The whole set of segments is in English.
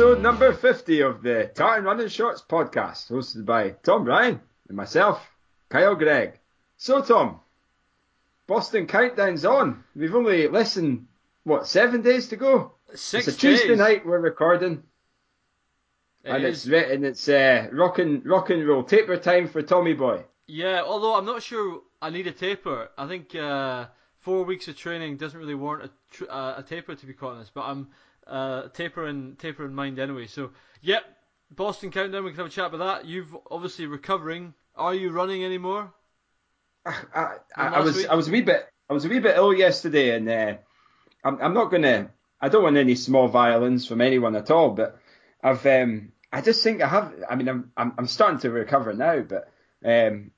episode number 50 of the Tartan Running Shorts podcast, hosted by Tom Ryan and myself, Kyle Gregg. So, Tom, Boston Countdown's on. We've only less than, what, seven days to go? Six it's a Tuesday days. night we're recording. It and is. it's and it's uh, rock and rock and roll taper time for Tommy Boy. Yeah, although I'm not sure I need a taper. I think uh, four weeks of training doesn't really warrant a, tr- uh, a taper, to be quite honest. But I'm uh, taper in taper in mind anyway. So, yep, Boston Countdown. We can have a chat about that. You've obviously recovering. Are you running anymore? I, I, I, And I last was week- I was a wee bit I was a wee bit ill yesterday, and uh, I'm I'm not gonna I don't want any small violins from anyone at all, but I've um I just think I have I mean I'm I'm, I'm starting to recover now, but um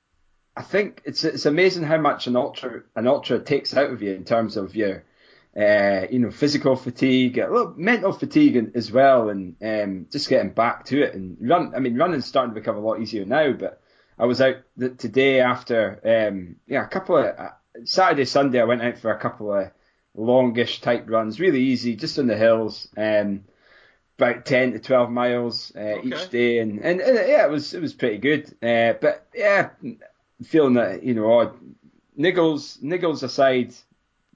I think it's it's amazing how much an ultra an ultra takes out of you in terms of your uh, you know physical fatigue, a little mental fatigue as well, and um, just getting back to it and run. I mean, running's starting to become a lot easier now, but I was out th- today after um, yeah a couple of uh, Saturday Sunday I went out for a couple of longish type runs, really easy, just on the hills. Um, about 10 to 12 miles uh, Okay. each day and, and, and yeah it was it was pretty good uh, but yeah feeling that you know odd niggles niggles aside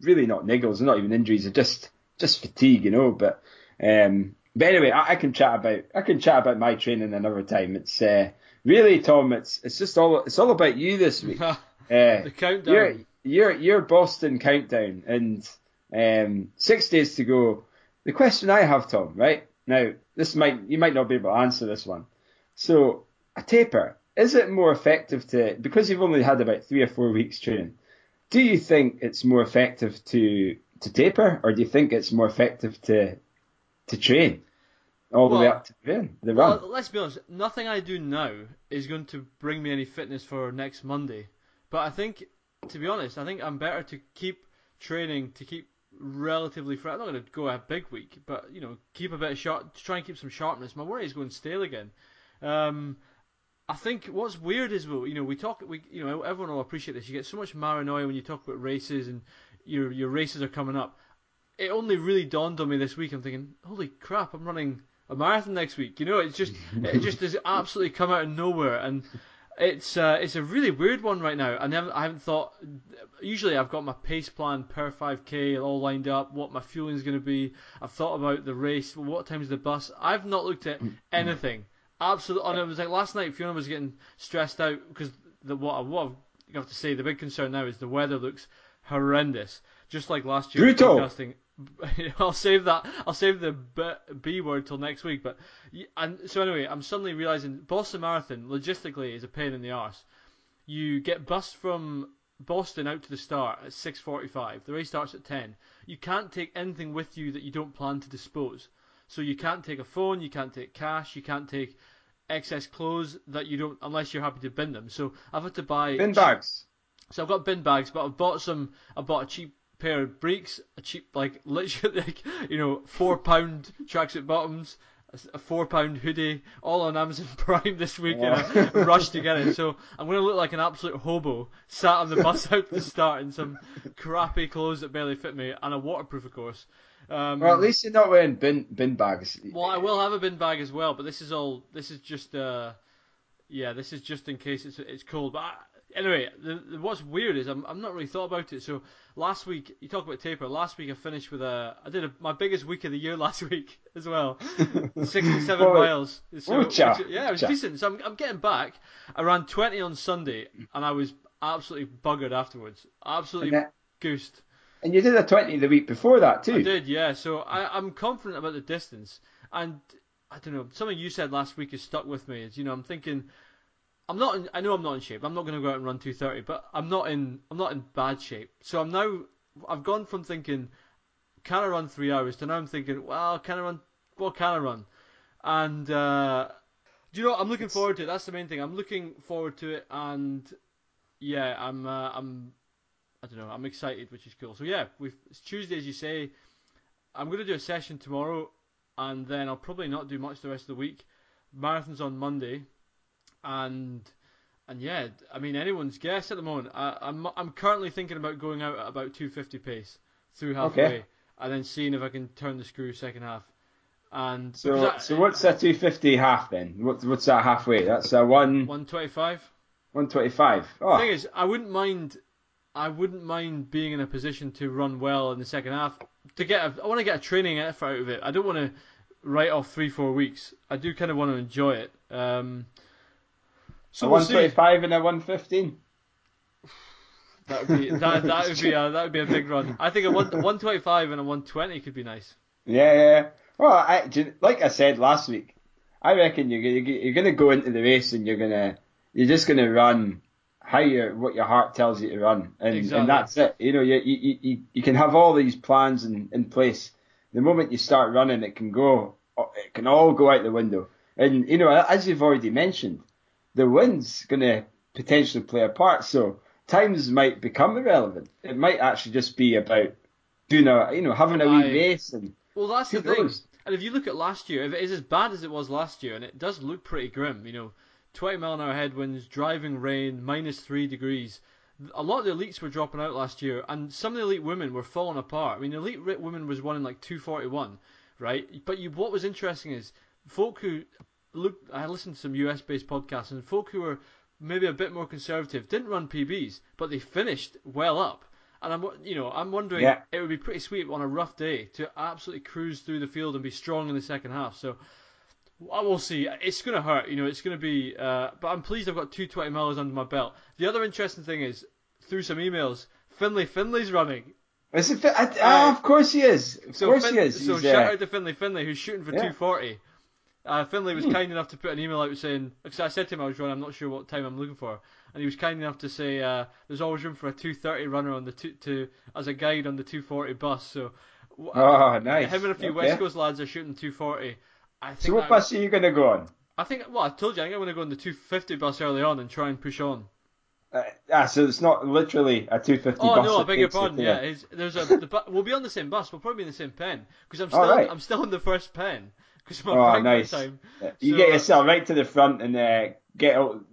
really not niggles not even injuries are just just fatigue you know but um but anyway I, I can chat about I can chat about my training another time it's uh, really Tom it's it's just all it's all about you this week uh, the countdown. your your your Boston countdown and um, six days to go. The question I have, Tom, right now, this might you might not be able to answer this one. So a taper is it more effective to because you've only had about three or four weeks training? Do you think it's more effective to to taper, or do you think it's more effective to to train all the way up to the run? The run? Well, let's be honest. Nothing I do now is going to bring me any fitness for next Monday. But I think, to be honest, I think I'm better to keep training to keep relatively fresh. I'm not going to go a big week, but you know, keep a bit of sharp, to try and keep some sharpness. My worry is going stale again. Um, I think what's weird is well, you know, we talk, we you know, everyone will appreciate this. You get so much paranoia when you talk about races and your your races are coming up. It only really dawned on me this week. I'm thinking, holy crap, I'm running a marathon next week. You know, it's just it just has absolutely come out of nowhere, and it's uh, it's a really weird one right now. And I haven't, I haven't thought. Usually, I've got my pace plan per 5k all lined up, what my fueling is going to be. I've thought about the race, what time's the bus. I've not looked at anything. Absolutely, and it was like last night. Fiona was getting stressed out because the what I what I have to say. The big concern now is the weather looks horrendous, just like last year. Brutal. Podcasting. I'll save that. I'll save the B, B word till next week. But and so anyway, I'm suddenly realizing Boston Marathon logistically is a pain in the arse. You get bus from Boston out to the start at 6:45. The race starts at 10. You can't take anything with you that you don't plan to dispose. So you can't take a phone, you can't take cash, you can't take excess clothes that you don't unless you're happy to bin them. So I've had to buy Bin bags. so I've got bin bags, but I've bought some. I bought a cheap pair of breeks, a cheap like literally like you know four pound tracksuit bottoms, a four pound hoodie, all on Amazon Prime this week, and I rushed to get it. So I'm gonna look like an absolute hobo sat on the bus out the start in some crappy clothes that barely fit me and a waterproof, of course. Um, Well, at least you're not wearing bin bin bags. well, I will have a bin bag as well, but this is all. This is just. Uh, yeah, this is just in case it's it's cold. But I, anyway, the, the, what's weird is I'm I'm not really thought about it. So last week you talk about taper. Last week I finished with a. I did a, my biggest week of the year last week as well. 67 Boy. miles. So, which- yeah, it was decent. So I'm I'm getting back. I ran 20 on Sunday and I was absolutely buggered afterwards. Absolutely goosed. And you did a 20 the week before that too. I did, yeah. So I, I'm confident about the distance, and I don't know. Something you said last week has stuck with me. Is you know I'm thinking, I'm not. In, I know I'm not in shape. I'm not going to go out and run 230, but I'm not in. I'm not in bad shape. So I'm now. I've gone from thinking, can I run three hours to now I'm thinking, well, can I run? What can I run? And uh, do you know? what? I'm looking forward to it. That's the main thing. I'm looking forward to it, and yeah, I'm. Uh, I'm. I don't know. I'm excited, which is cool. So yeah, we've, it's Tuesday, as you say. I'm going to do a session tomorrow, and then I'll probably not do much the rest of the week. Marathon's on Monday, and and yeah, I mean anyone's guess at the moment. I, I'm I'm currently thinking about going out at about 250 pace through halfway, Okay. and then seeing if I can turn the screw second half. And so, so what's a 250 half then? What's what's that halfway? That's a one 125. 125. Oh. The thing is, I wouldn't mind. I wouldn't mind being in a position to run well in the second half. To get, a, I want to get a training effort out of it. I don't want to write off three, four weeks. I do kind of want to enjoy it. Um, so a 125 and a 115. That would be that, that would be a, that would be a big run. I think a one, 125 and a 120 could be nice. Yeah, yeah. Well, I, like I said last week, I reckon you're you're going to go into the race and you're going to you're just going to run how your what your heart tells you to run, and exactly. and that's it. You know, you you you, you can have all these plans in, in place. The moment you start running, it can go, it can all go out the window. And you know, as you've already mentioned, the wind's going to potentially play a part. So times might become irrelevant. It might actually just be about doing a, you know, having a wee race and. Well, that's the thing. And if you look at last year, if it is as bad as it was last year, and it does look pretty grim, you know, 20 mile an hour headwinds, driving rain, minus three degrees. A lot of the elites were dropping out last year, and some of the elite women were falling apart. I mean, elite women was running like 241, right? But you, what was interesting is folk who look. I listened to some US-based podcasts, and folk who were maybe a bit more conservative didn't run PBs, but they finished well up. And I'm, you know, I'm wondering yeah. it would be pretty sweet on a rough day to absolutely cruise through the field and be strong in the second half. So I will see. It's going to hurt, you know. It's going to be, uh, but I'm pleased I've got two 20 miles under my belt. The other interesting thing is, through some emails, Finley Finley's running. Is it? I, uh, of course he is. Of so course fin- he is. So He's, shout uh, out to Finley Finley who's shooting for yeah. 240. Uh, Finley was hmm. kind enough to put an email out saying, because I said to him I was running, I'm not sure what time I'm looking for, and he was kind enough to say uh, there's always room for a 230 runner on the two, to as a guide on the 240 bus. So, oh, nice. Him and a few okay. West Coast lads are shooting 240. I think so what bus are you going to go on? I think, well, I told you, I think I'm going to go on the 250 bus early on and try and push on. Uh, ah, so it's not literally a 250 oh, bus. Oh no, I beg your pardon. Yeah, there's a the, we'll be on the same bus. We'll probably be in the same pen because I'm still right. I'm still in the first pen because my oh, nice. time. You so, get yourself right to the front and uh, get out.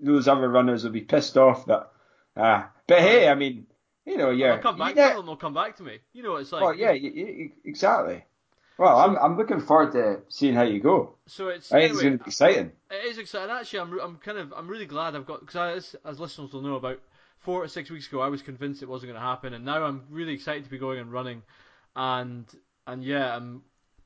Those other runners will be pissed off that. Uh, but hey, I mean, you know, yeah. They'll come back. Some of them will come back to me. You know what it's like. Oh yeah, you, you, exactly. Well, so, I'm I'm looking forward to seeing how you go. So it's I think anyway, it's going to be exciting. It is exciting. Actually, I'm I'm kind of I'm really glad I've got because as, as listeners will know about four to six weeks ago I was convinced it wasn't going to happen, and now I'm really excited to be going and running, and and yeah, I'm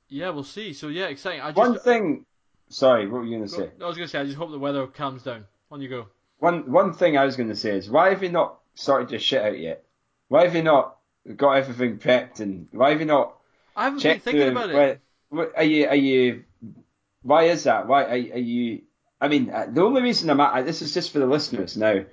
yeah we'll see. So yeah, exciting. I just, One thing. Sorry, what were you going to say? I was going to say I just hope the weather calms down. On you go. One one thing I was going to say is why have you not sorted your shit out yet? Why have you not got everything prepped and why have you not I haven't been thinking about it. What, are you? Are you? Why is that? Why are, are you? I mean, uh, the only reason I'm at this is just for the listeners now.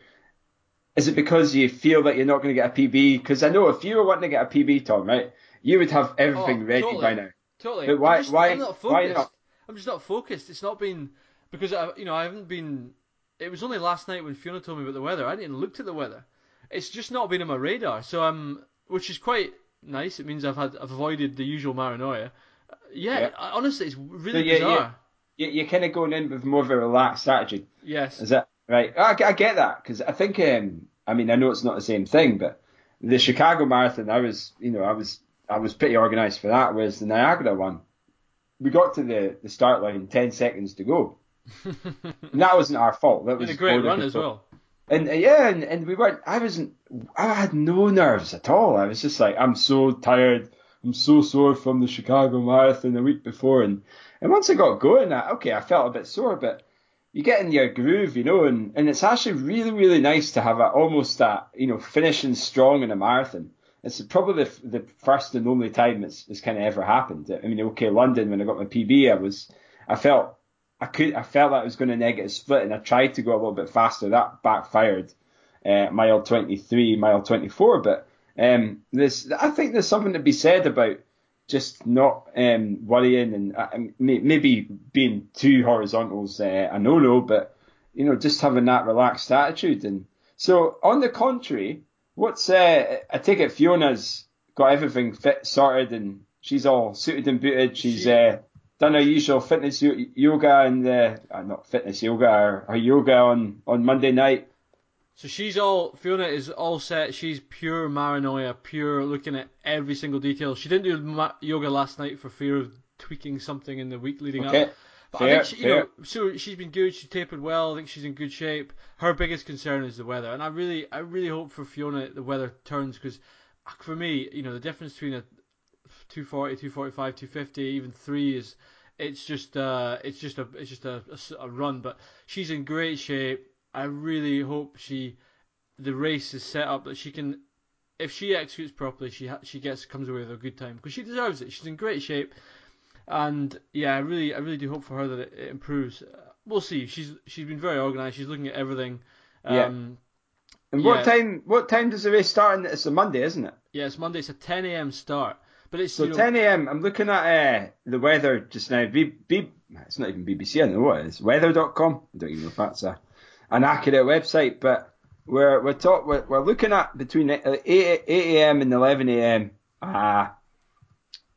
Is it because you feel that you're not going to get a PB? Because I know if you were wanting to get a PB, Tom, right, you would have everything oh, ready totally, by now. Totally. But why? I'm just, why? I'm not focused. Why not? I'm just not focused. It's not been because I, you know, I haven't been. It was only last night when Fiona told me about the weather. I didn't even looked at the weather. It's just not been on my radar. So I'm, which is quite nice. It means I've had I've avoided the usual paranoia. Uh, yeah, yeah. honestly, it's really so you, bizarre. You, you're kind of going in with more of a relaxed strategy. Yes. Is that right? I, I get that because I think um, I mean I know it's not the same thing, but the Chicago Marathon, I was you know I was I was pretty organised for that. Whereas the Niagara one, we got to the, the start line ten seconds to go. and that wasn't our fault. That was a great run as well. And uh, yeah, and, and we weren't. I wasn't. I had no nerves at all. I was just like, I'm so tired. I'm so sore from the Chicago Marathon the week before, and and once I got going, I, okay, I felt a bit sore, but you get in your groove, you know, and, and it's actually really, really nice to have a, almost that, you know, finishing strong in a marathon. It's probably the, the first and only time it's, it's kind of ever happened. I mean, okay, London, when I got my PB, I was, I felt I could I felt that I was going to negative split, and I tried to go a little bit faster. That backfired. Uh, mile 23, mile 24, but um, this I think there's something to be said about just not um, worrying and uh, maybe being too horizontals uh, a no-no, but you know just having that relaxed attitude. And so on the contrary, what's uh, I take it Fiona's got everything fit sorted and she's all suited and booted. She's she, uh, done our usual fitness yoga and uh, not fitness yoga, our, our yoga on, on Monday night. So she's all Fiona is all set. She's pure paranoia, pure looking at every single detail. She didn't do ma- yoga last night for fear of tweaking something in the week leading Okay. up. But Fair, I think she, you fair. know, so she's been good. She's tapered well. I think she's in good shape. Her biggest concern is the weather, and I really, I really hope for Fiona the weather turns because for me, you know, the difference between a 240, 245, 250, even three is it's just uh, it's just a it's just a, a a run. But she's in great shape. I really hope she the race is set up that she can. If she executes properly, she ha- she gets comes away with a good time because she deserves it. She's in great shape, and yeah, I really I really do hope for her that it, it improves. Uh, we'll see. She's she's been very organised. She's looking at everything. Yeah. Um, And Yeah. what time? What time does the race start? And It's a Monday, isn't it? yeah, it's Monday. It's a 10 a.m. start, but it's So you know, 10 a.m. I'm looking at uh, the weather just now. B, B, it's not even BBC. I know what it is. Weather.com. I don't even know if that's a, an accurate website, but we're we're talk we're, we're looking at between uh, 8 8 a.m. and 11 a.m. Uh,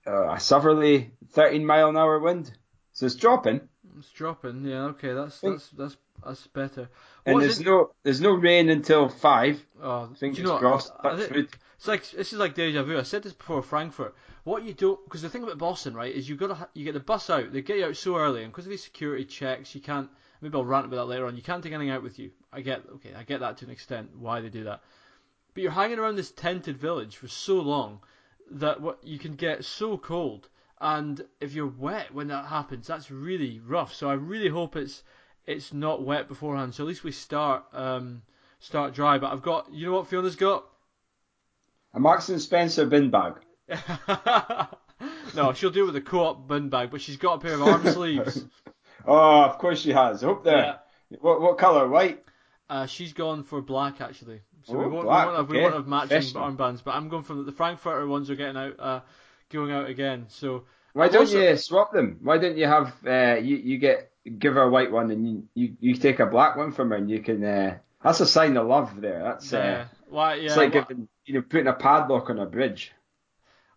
uh, a southerly 13 mile an hour wind. So it's dropping, it's dropping. Yeah, okay, that's that's that's that's better. and there's it? no there's no rain until five. Oh, Fingers do you know crossed. I Touch think- It's like this is like deja vu. I said this before Frankfurt. What you don't because the thing about Boston, right, is you got you get the bus out. They get you out so early, and because of these security checks, you can't. Maybe I'll rant about that later on. You can't take anything out with you. I get okay. I get that to an extent why they do that. But you're hanging around this tented village for so long that what you can get so cold, and if you're wet when that happens, that's really rough. So I really hope it's it's not wet beforehand. So at least we start um, start dry. But I've got you know what Fiona's got. A Marks and Spencer bin bag. no, she'll do it with a co-op bin bag, but she's got a pair of arm sleeves. Oh, of course she has. I hope they're. What what colour? White. Uh, she's gone for black actually. So we Oh, won't, black, we won't have, we won't have matching armbands, but I'm going for the Frankfurter ones are getting out, uh, going out again. So Why don't also- you swap them? Why don't you have uh, you you get give her a white one and you, you, you take a black one from her and you can uh, that's a sign of love there. That's uh, why? Yeah, it's like wha- giving you know putting a padlock on a bridge.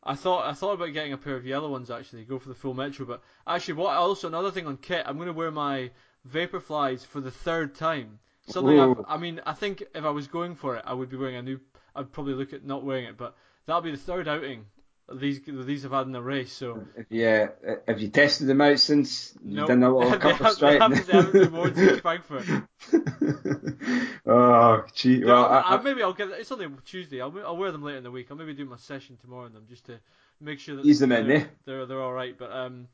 I thought I thought about getting a pair of yellow ones actually, go for the full metro. But actually, what also another thing on kit, I'm going to wear my Vaporflies for the third time. Something I've, I mean, I think if I was going for it, I would be wearing a new. I'd probably look at not wearing it, but that'll be the third outing these these have had in the race. So Yeah, uh, have you tested them out since you've no, done a little they, couple have, they straight? haven't, they haven't been worn since Frankfurt. oh, gee. Well, I, I, I, maybe I'll get. It's only Tuesday. I'll I'll wear them later in the week. I'll maybe do my session tomorrow in them just to make sure that Ease them in, they're, eh? they're they're all right. But um,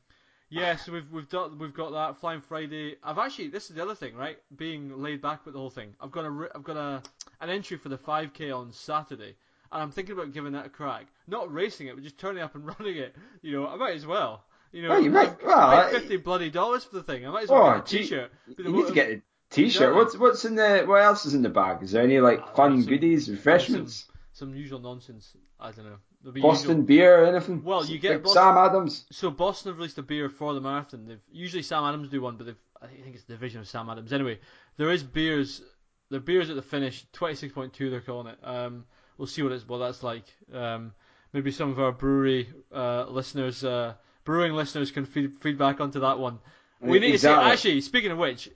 yeah. So we've we've done we've got that Flying Friday. I've actually this is the other thing, right? Being laid back with the whole thing. I've got a I've got a an entry for the 5k on Saturday. And I'm thinking about giving that a crack. Not racing it, but just turning up and running it. You know, I might as well. You know, Well, you might- well, I- fifty bloody dollars for the thing. I might as well Oh, get a t-shirt. The you need to get a t-shirt. What's what's in the what else is in the bag? Is there any like Uh, fun some- goodies, refreshments, some usual nonsense. I don't know. Be Boston usual- beer, or anything? Well, you get Like Boston- Sam Adams. So Boston have released a beer for the marathon. They've usually Sam Adams do one, but they've I think it's the division of Sam Adams. Anyway, there is beers. The beers at the finish, twenty six point two. They're calling it. Um, we'll see what it's what that's like. Um, maybe some of our brewery uh, listeners, uh, brewing listeners, can feed feedback onto that one. We need Exactly. to see. Actually, speaking of which,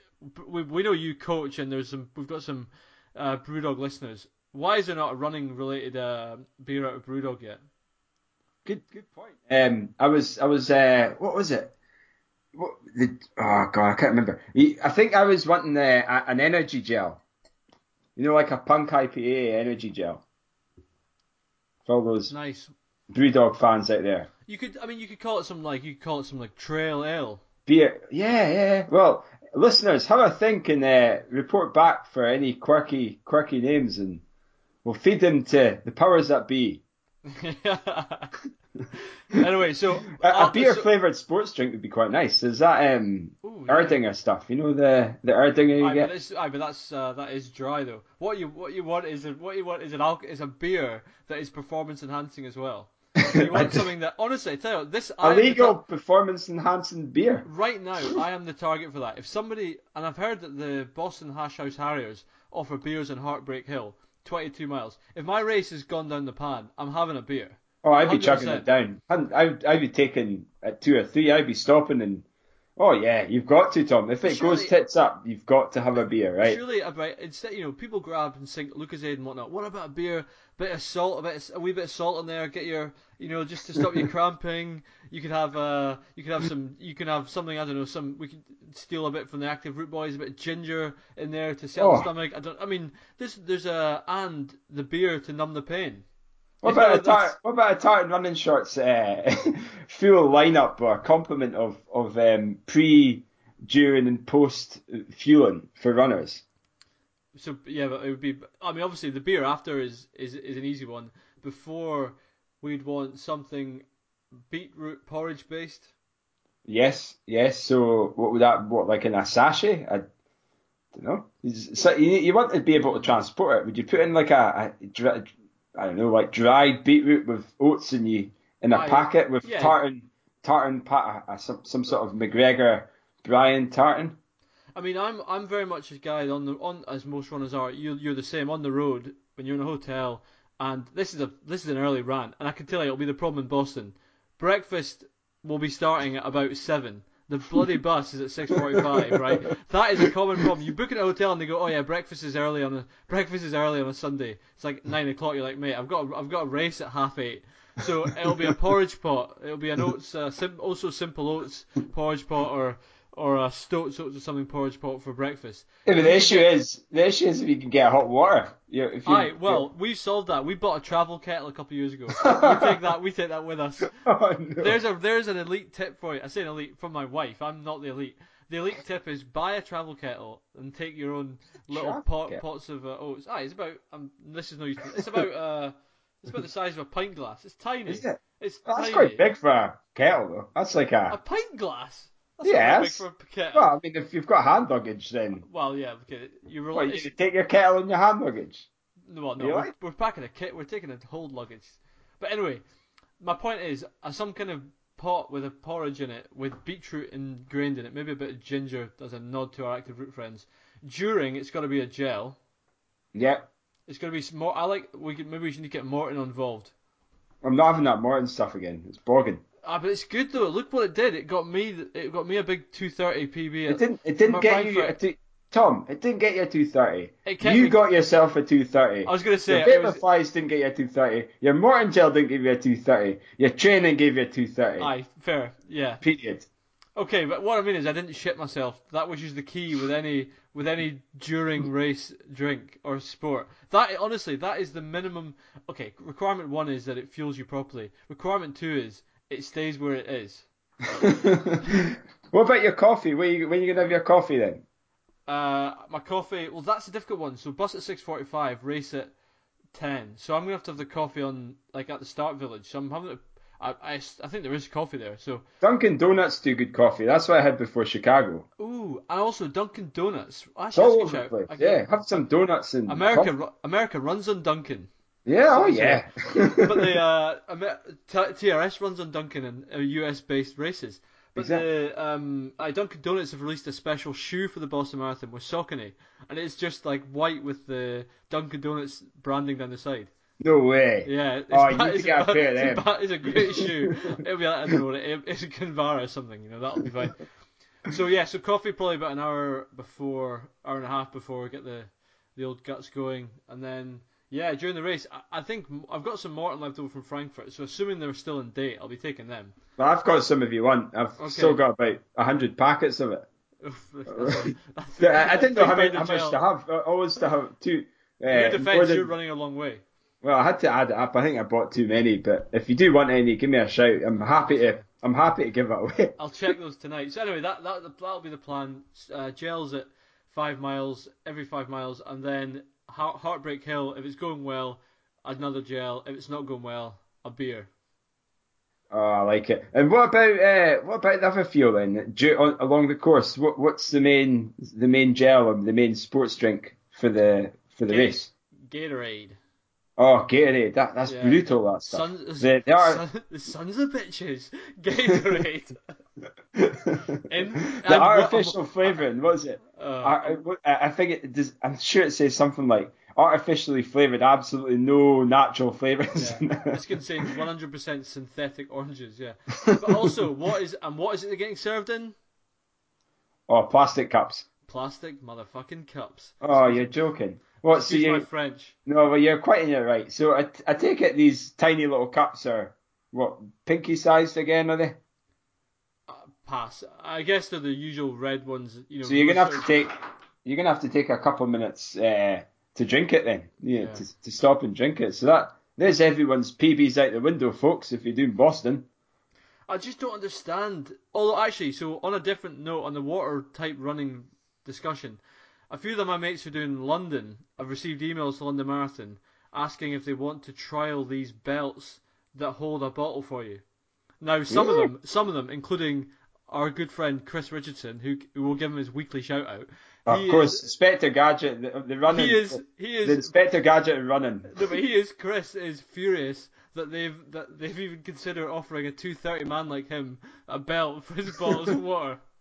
we we know you coach, and there's some. We've got some uh, BrewDog listeners. Why is there not a running related uh, beer out of BrewDog yet? Good, good point. Um, I was, I was, uh, what was it? What the? Oh god, I can't remember. I think I was wanting uh, an energy gel. You know, like a punk IPA energy gel. For all those Nice. BrewDog fans out there. You could, I mean, you could call it some like you could call it some like trail ale. Beer, yeah, yeah. Well, listeners, have a think and uh, report back for any quirky, quirky names, and we'll feed them to the powers that be. anyway, so A, a uh, beer so- flavored sports drink would be quite nice. Is that um Ooh, yeah. Erdinger stuff? You know the the Erdinger you Aye, get. but, aye, but that's uh, that is dry though. What you what you want is a, what you want is an alc- is a beer that is performance enhancing as well. You want something that honestly, I tell you what, this I am the Illegal tar- performance enhancing beer. right now. I am the target for that. If somebody and I've heard that the Boston Hash House Harriers offer beers in Heartbreak Hill, 22 miles. If my race has gone down the pan, I'm having a beer. Oh, I'd be 100%. chugging it down. I'd, I'd, I'd be taking at two or three. I'd be stopping and Oh yeah, you've got to, Tom. If it Surely- goes tits up, you've got to have a beer, right? Surely about instead, you know, people grab and sink Lucas Lucozade and whatnot. What about a beer? Bit of salt, a bit, a wee bit of salt in there. Get your, you know, just to stop you cramping. You could have, uh, you could have some, you can have something. I don't know, some. We could steal a bit from the Active Root Boys, a bit of ginger in there to settle Oh. the stomach. I don't. I mean, this, there's a and the beer to numb the pain. What about a what about a tartan running shorts uh, fuel lineup or a complement of of um, pre, during, and post fueling for runners? So yeah, but it would be. I mean, obviously the beer after is is is an easy one. Before we'd want something beetroot porridge based. Yes, yes. So what would that? What like in a sachet? I don't know. So you, you want to be able to transport it. Would you put in like a, a I don't know, like dried beetroot with oats in you in a packet with yeah. tartan, tartan, pa- uh, some some sort of McGregor Brian tartan? I mean, I'm I'm very much a guy on the on as most runners are. You you're the same on the road when you're in a hotel, and this is a this is an early rant, and I can tell you it'll be the problem in Boston. Breakfast will be starting at about seven. The bloody bus is at six forty-five, right? That is a common problem. You book in a hotel and they go, "Oh yeah, breakfast is early on a breakfast is early on a Sunday." It's like nine o'clock. You're like, "Mate, I've got a, I've got a race at half eight. So it'll be a porridge pot. It'll be an oats, uh, sim- also simple oats porridge pot, or or a stoats oats or something porridge pot for breakfast. Yeah, but the issue is the issue is if you can get hot water. You, if you, Aye, well, we solved that. We bought a travel kettle a couple of years ago. we take that. We take that with us. Oh, no. There's a there's an elite tip for you. I say an elite from my wife. I'm not the elite. The elite tip is buy a travel kettle and take your own little pot, pots of uh, oats. Aye, it's about um. This is no useful. It's about uh. It's about the size of a pint glass. It's tiny. Is it? It's That's tiny. quite big for a kettle, though. That's like A a. pint glass. That's Yes. not big for. Well, I mean, if you've got hand luggage, then Well, yeah. Okay. You what, rely. you gonna take your kettle in your hand luggage. No, well, no, we're, we're packing a kit. We're taking a hold luggage. But anyway, my point is, uh, some kind of pot with a porridge in it, with beetroot ingrained in it, maybe a bit of ginger as a nod to our active root friends. During, it's got to be a gel. Yeah, It's going to be more. I like. We could maybe we should get Maurten involved. I'm not having that Maurten stuff again. It's bogging. Ah, but it's good though. Look what it did. It got me. It got me a big 230 PB. It didn't. It didn't get you. A two, Tom, it didn't get you a 230. You me- got yourself a 230. I was gonna say Your paper was- flies didn't get you a 230. Your Maurten gel didn't give you a 230. Your training gave you a 230. Aye, fair. Yeah. Period. Okay, but what I mean is I didn't shit myself. That was just the key with any with any during race drink or sport. That honestly, that is the minimum. Okay, requirement one is that it fuels you properly. Requirement two is it stays where it is. what about your coffee? When you, when you gonna have your coffee then? Uh, my coffee. Well, that's a difficult one. So bus at six forty-five, race at ten. So I'm gonna have to have the coffee on like at the start village. So I'm having to. I, I, I think there is coffee there. So Dunkin' Donuts do good coffee. That's what I had before Chicago. ooh, and also Dunkin' Donuts. Actually, all that's a over the good place. shout. Yeah, have some donuts in America, ru- America runs on Dunkin'. Yeah, oh yeah. but the uh, TRS runs on Dunkin' and uh, US based races. But the um, uh, Dunkin' Donuts have released a special shoe for the Boston Marathon with Saucony, and it's just like white with the Dunkin' Donuts branding down the side. no way. Yeah, it's, Oh, you ba- it's, get a ba- pair of it's, them. ba- it's a great shoe. It'll be like, I don't know, it, it's a Kinvara or something. You know, that'll be fine. So yeah, so coffee probably about an hour before, hour and a half before we get the the old guts going, and then yeah, during the race, I, I think I've got some Maurten left over from Frankfurt. So assuming they're still in date, I'll be taking them. Well, I've got some if you want. I've Okay. still got about a hundred packets of it. I didn't know how, many, how much to have. I always to have two. Uh, Your defence, than- you're running a long way. well, I had to add it up. I think I bought too many, but if you do want any, give me a shout. I'm happy to. I'm happy to give it away. I'll check those tonight. So anyway, that that that'll be the plan. Uh, gels at five miles every five miles, and then Heart- Heartbreak Hill. If it's going well, another gel. If it's not going well, a beer. Oh, I like it. And what about uh, what about the other fuel then? Do, on, along the course, what what's the main the main gel or the main sports drink for the for the race? Gatorade. Oh, Gatorade. That that's Yeah. brutal. That stuff. Sons, They, they are. the sons of bitches. Gatorade. the and what- artificial flavouring, what is it? Uh, I, I I think it does. I'm sure it says something like artificially flavoured, absolutely no natural flavours. Yeah. in it. This contains 100% synthetic oranges. Yeah. But also, what is and what is it they're getting served in? Oh, plastic cups. Plastic motherfucking cups. Oh, you're joking. What? So you? my French. No, but you're quite in it right. So I, I take it these tiny little cups are what pinky sized again, are they? Uh, pass. I guess they're the usual red ones. You know. So you're gonna have to take you're gonna have to take a couple minutes uh, to drink it then, yeah, Yeah. To, to stop and drink it. So that there's everyone's PBs out the window, folks. If you're doing Boston, I just don't understand. Although actually, so on a different note, on the water type running discussion, a few of my mates who are doing London have received emails to London Marathon asking if they want to trial these belts that hold a bottle for you. Now, some of them, some of them, including our good friend Chris Richardson, who, who will give him his weekly shout out. of he course, is, Inspector Gadget, the, the running, he is, he the is Inspector Gadget running. No, but he is. Chris is furious that they've that they've even considered offering a two thirty man like him a belt for his bottles of water.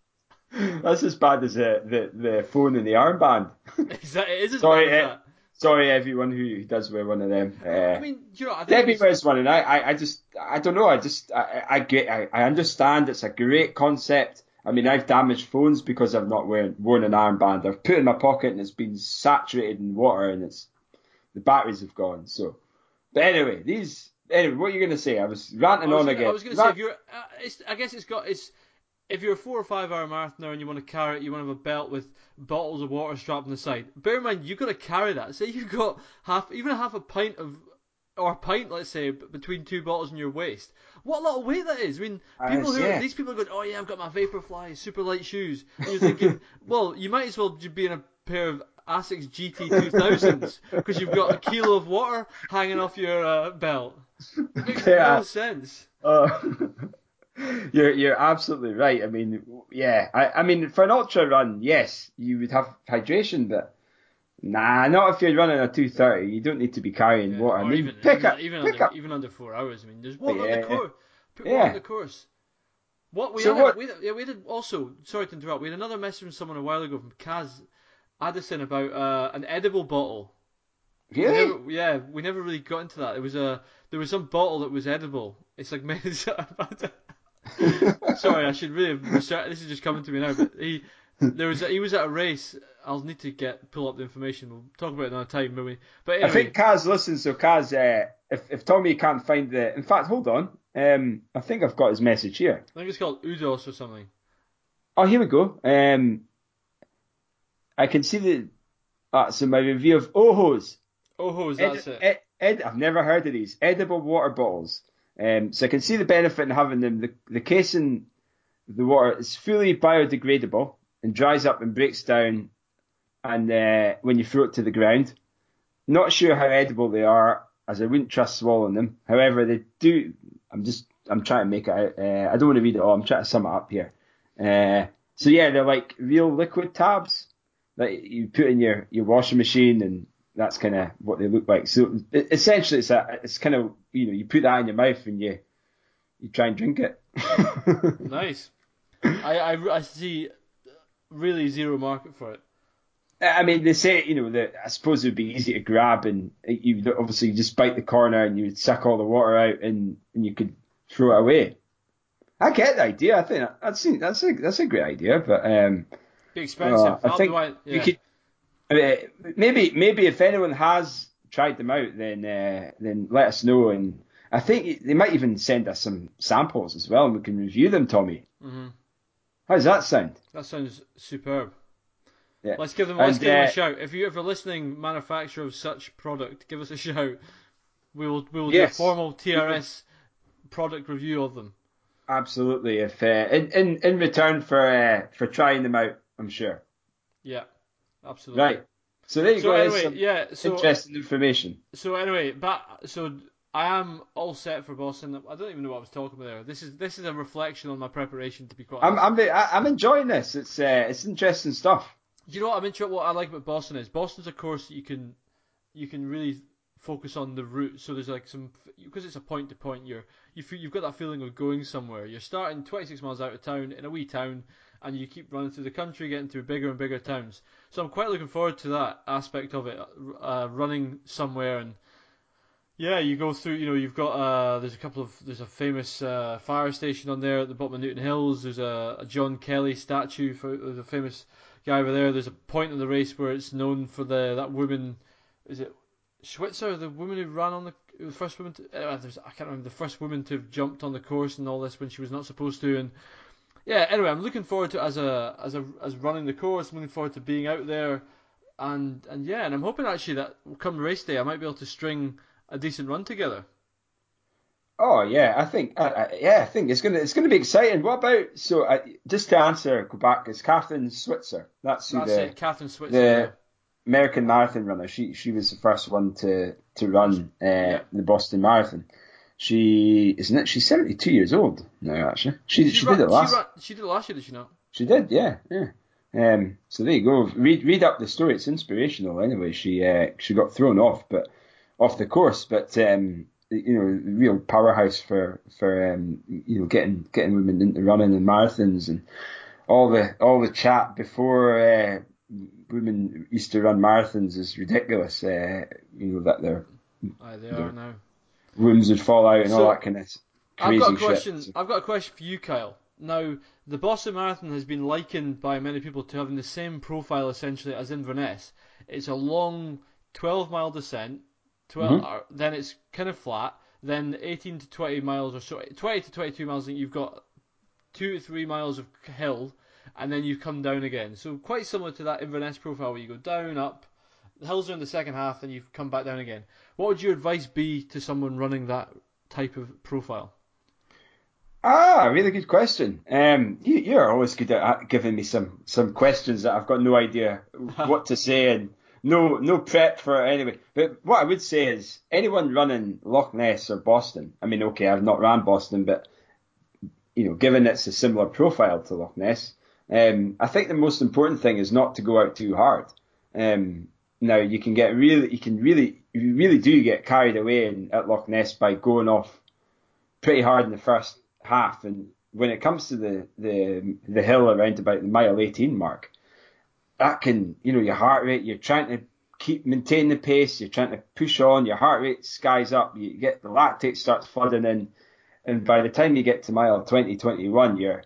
That's as bad as the, the, the phone and the armband. Is that it is as Sorry, bad as eh, that. Sorry, everyone who does wear one of them. Uh, I mean, you know, I Debbie wears one, and I, I, I just, I don't know. I just, I, I get, I, I understand. It's a great concept. I mean, I've damaged phones because I've not wearing, worn an armband. I've put it in my pocket and it's been saturated in water, and it's the batteries have gone. So, but anyway, these. Anyway, what are you going to say? I was I ranting was on gonna, again. I was going to say if you're, uh, it's, I guess it's got it's. If you're a four or five hour marathoner and you want to carry it, you want to have a belt with bottles of water strapped on the side. Bear in mind, you've got to carry that. Say you've got half, even half a pint of, or a pint, let's say, between two bottles in your waist. What a lot of weight that is. I mean, Uh, people who yeah. these people are going, oh yeah, I've got my Vaporfly super light shoes. And you're thinking, well, you might as well be in a pair of Asics GT 2000s because you've got a kilo of water hanging off your uh, belt. It makes Yeah. no sense. Uh, you're you're absolutely right. I mean, yeah. I, I mean, for an ultra run, yes, you would have hydration, but nah, not if you're running a two thirty. You don't need to be carrying Yeah, water. I mean, even, pick even, up, even pick under, up. even under four hours. I mean, there's water on the course. Put Yeah. water on the course. What we So had, what- we yeah, we did also. Sorry to interrupt. We had another message from someone a while ago from Kaz Addison about uh, an edible bottle. We never, yeah, we never really got into that. It was a there was some bottle that was edible. It's like made. Sorry, I should really have. This is just coming to me now. But he there was a, he was at a race. I'll need to get pull up the information. We'll talk about it another time, maybe. But anyway, I think Kaz listens. So Kaz, uh, if if Tommy can't find the, in fact, hold on. Um, I think I've got his message here. I think it's called Udos or something. Oh, here we go. Um, I can see the. Uh, so my review of Oohos. Oh, Ed, that's it. Ed, Ed, I've never heard of these edible water bottles. Um, so I can see the benefit in having them. The, the casing, the water is fully biodegradable and dries up and breaks down, and uh, when you throw it to the ground. Not sure how edible they are, as I wouldn't trust swallowing them. However, they do. I'm just. I'm trying to make it. out. Uh, I don't want to read it all. I'm trying to sum it up here. Uh, so yeah, they're like real liquid tabs that you put in your, your washing machine, and that's kind of what they look like. So essentially, it's a, it's kind of you know you put that in your mouth and you you try and drink it. Nice. I, I, I see really zero market for it. I mean, they say you know that I suppose it would be easy to grab, and you would obviously just bite the corner and you would suck all the water out, and, and you could throw it away. I get the idea. I think that's that's a that's a great idea, but um, Be expensive. Uh, I think I, you could I mean, maybe maybe if anyone has tried them out, then uh, then let us know, and I think they might even send us some samples as well, and we can review them, Tommy. hmm How does that sound? That sounds superb. Yeah. Let's give them. Let's And, give them uh, a shout. If you ever listening, manufacturer of such product, give us a shout. We will. We will Yes. do a formal TRS product review of them. Absolutely. If uh, in, in in return for uh, for trying them out, I'm sure. Yeah, absolutely. Right. So there you So go. Anyway, some yeah. So interesting information. so anyway, but so I am all set for Boston. I don't even know what I was talking about there. This is this is a reflection on my preparation. To be quite I'm. I'm I'm enjoying this. It's uh, it's interesting stuff. Do you know what I'm interested? What I like about Boston is Boston's a course that you can you can really focus on the route. So there's like some because it's a point to point. You're you feel, you've got that feeling of going somewhere. You're starting 26 miles out of town in a wee town, and you keep running through the country, getting through bigger and bigger towns. So I'm quite looking forward to that aspect of it, uh, running somewhere and. Yeah, you go through. You know, you've got uh, there's a couple of there's a famous uh, fire station on there at the bottom of Newton Hills. There's a, a John Kelley statue for a famous guy over there. There's a point in the race where it's known for the that woman. Is it Schwitzer, the woman who ran on the, the first woman? To, uh, I can't remember the first woman to have jumped on the course and all this when she was not supposed to. And yeah, anyway, I'm looking forward to as a as a as running the course. I'm looking forward to being out there. And and yeah, and I'm hoping actually that come race day I might be able to string a decent run together. Oh yeah, I think uh, yeah, I think it's gonna it's gonna be exciting. What about so uh, just to answer, go back, it's Kathrine Switzer. That's who That's the it, Kathrine Switzer. the yeah. American marathon runner. She she was the first one to to run uh, Yeah. the Boston Marathon. She isn't it? She's seventy two years old now. Actually, she she, ran- did it last. She, ran, she did it last year, did she not? She did, yeah, yeah. Um, so there you go. Read read up the story. It's inspirational. Anyway, she uh, she got thrown off, but off the course, but um, you know, real powerhouse for for um, you know getting getting women into running and marathons and all the all the chat before uh, women used to run marathons is ridiculous. Uh, you know that their Aye, they are now. Wombs would fall out and So, all that kind of I've got a question. shit. I've got a question for you, Kyle. Now, the Boston Marathon has been likened by many people to having the same profile essentially as Inverness. It's a long 12 mile descent, 12, Mhm. uh, then it's kind of flat, then 18 to 20 miles or so, 20 to 22 miles, and you've got two to three miles of hill, and then you come down again. So quite similar to that Inverness profile where you go down, up, the hills are in the second half, then you come back down again. What would your advice be to someone running that type of profile? Ah, really good question. Um, you, you're always good at giving me some some questions that I've got no idea what to say and no no prep for it anyway. But what I would say is anyone running Loch Ness or Boston. I mean, okay, I've not ran Boston, but you know, given it's a similar profile to Loch Ness, um, I think the most important thing is not to go out too hard. Um, now you can get really, you can really, you really do get carried away in, at Loch Ness by going off pretty hard in the first half, and when it comes to the the the hill around about the mile 18 mark, that can, you know, your heart rate, you're trying to keep maintain the pace, you're trying to push on, your heart rate skies up, you get the lactate starts flooding in, and by the time you get to mile 20, 21, you're,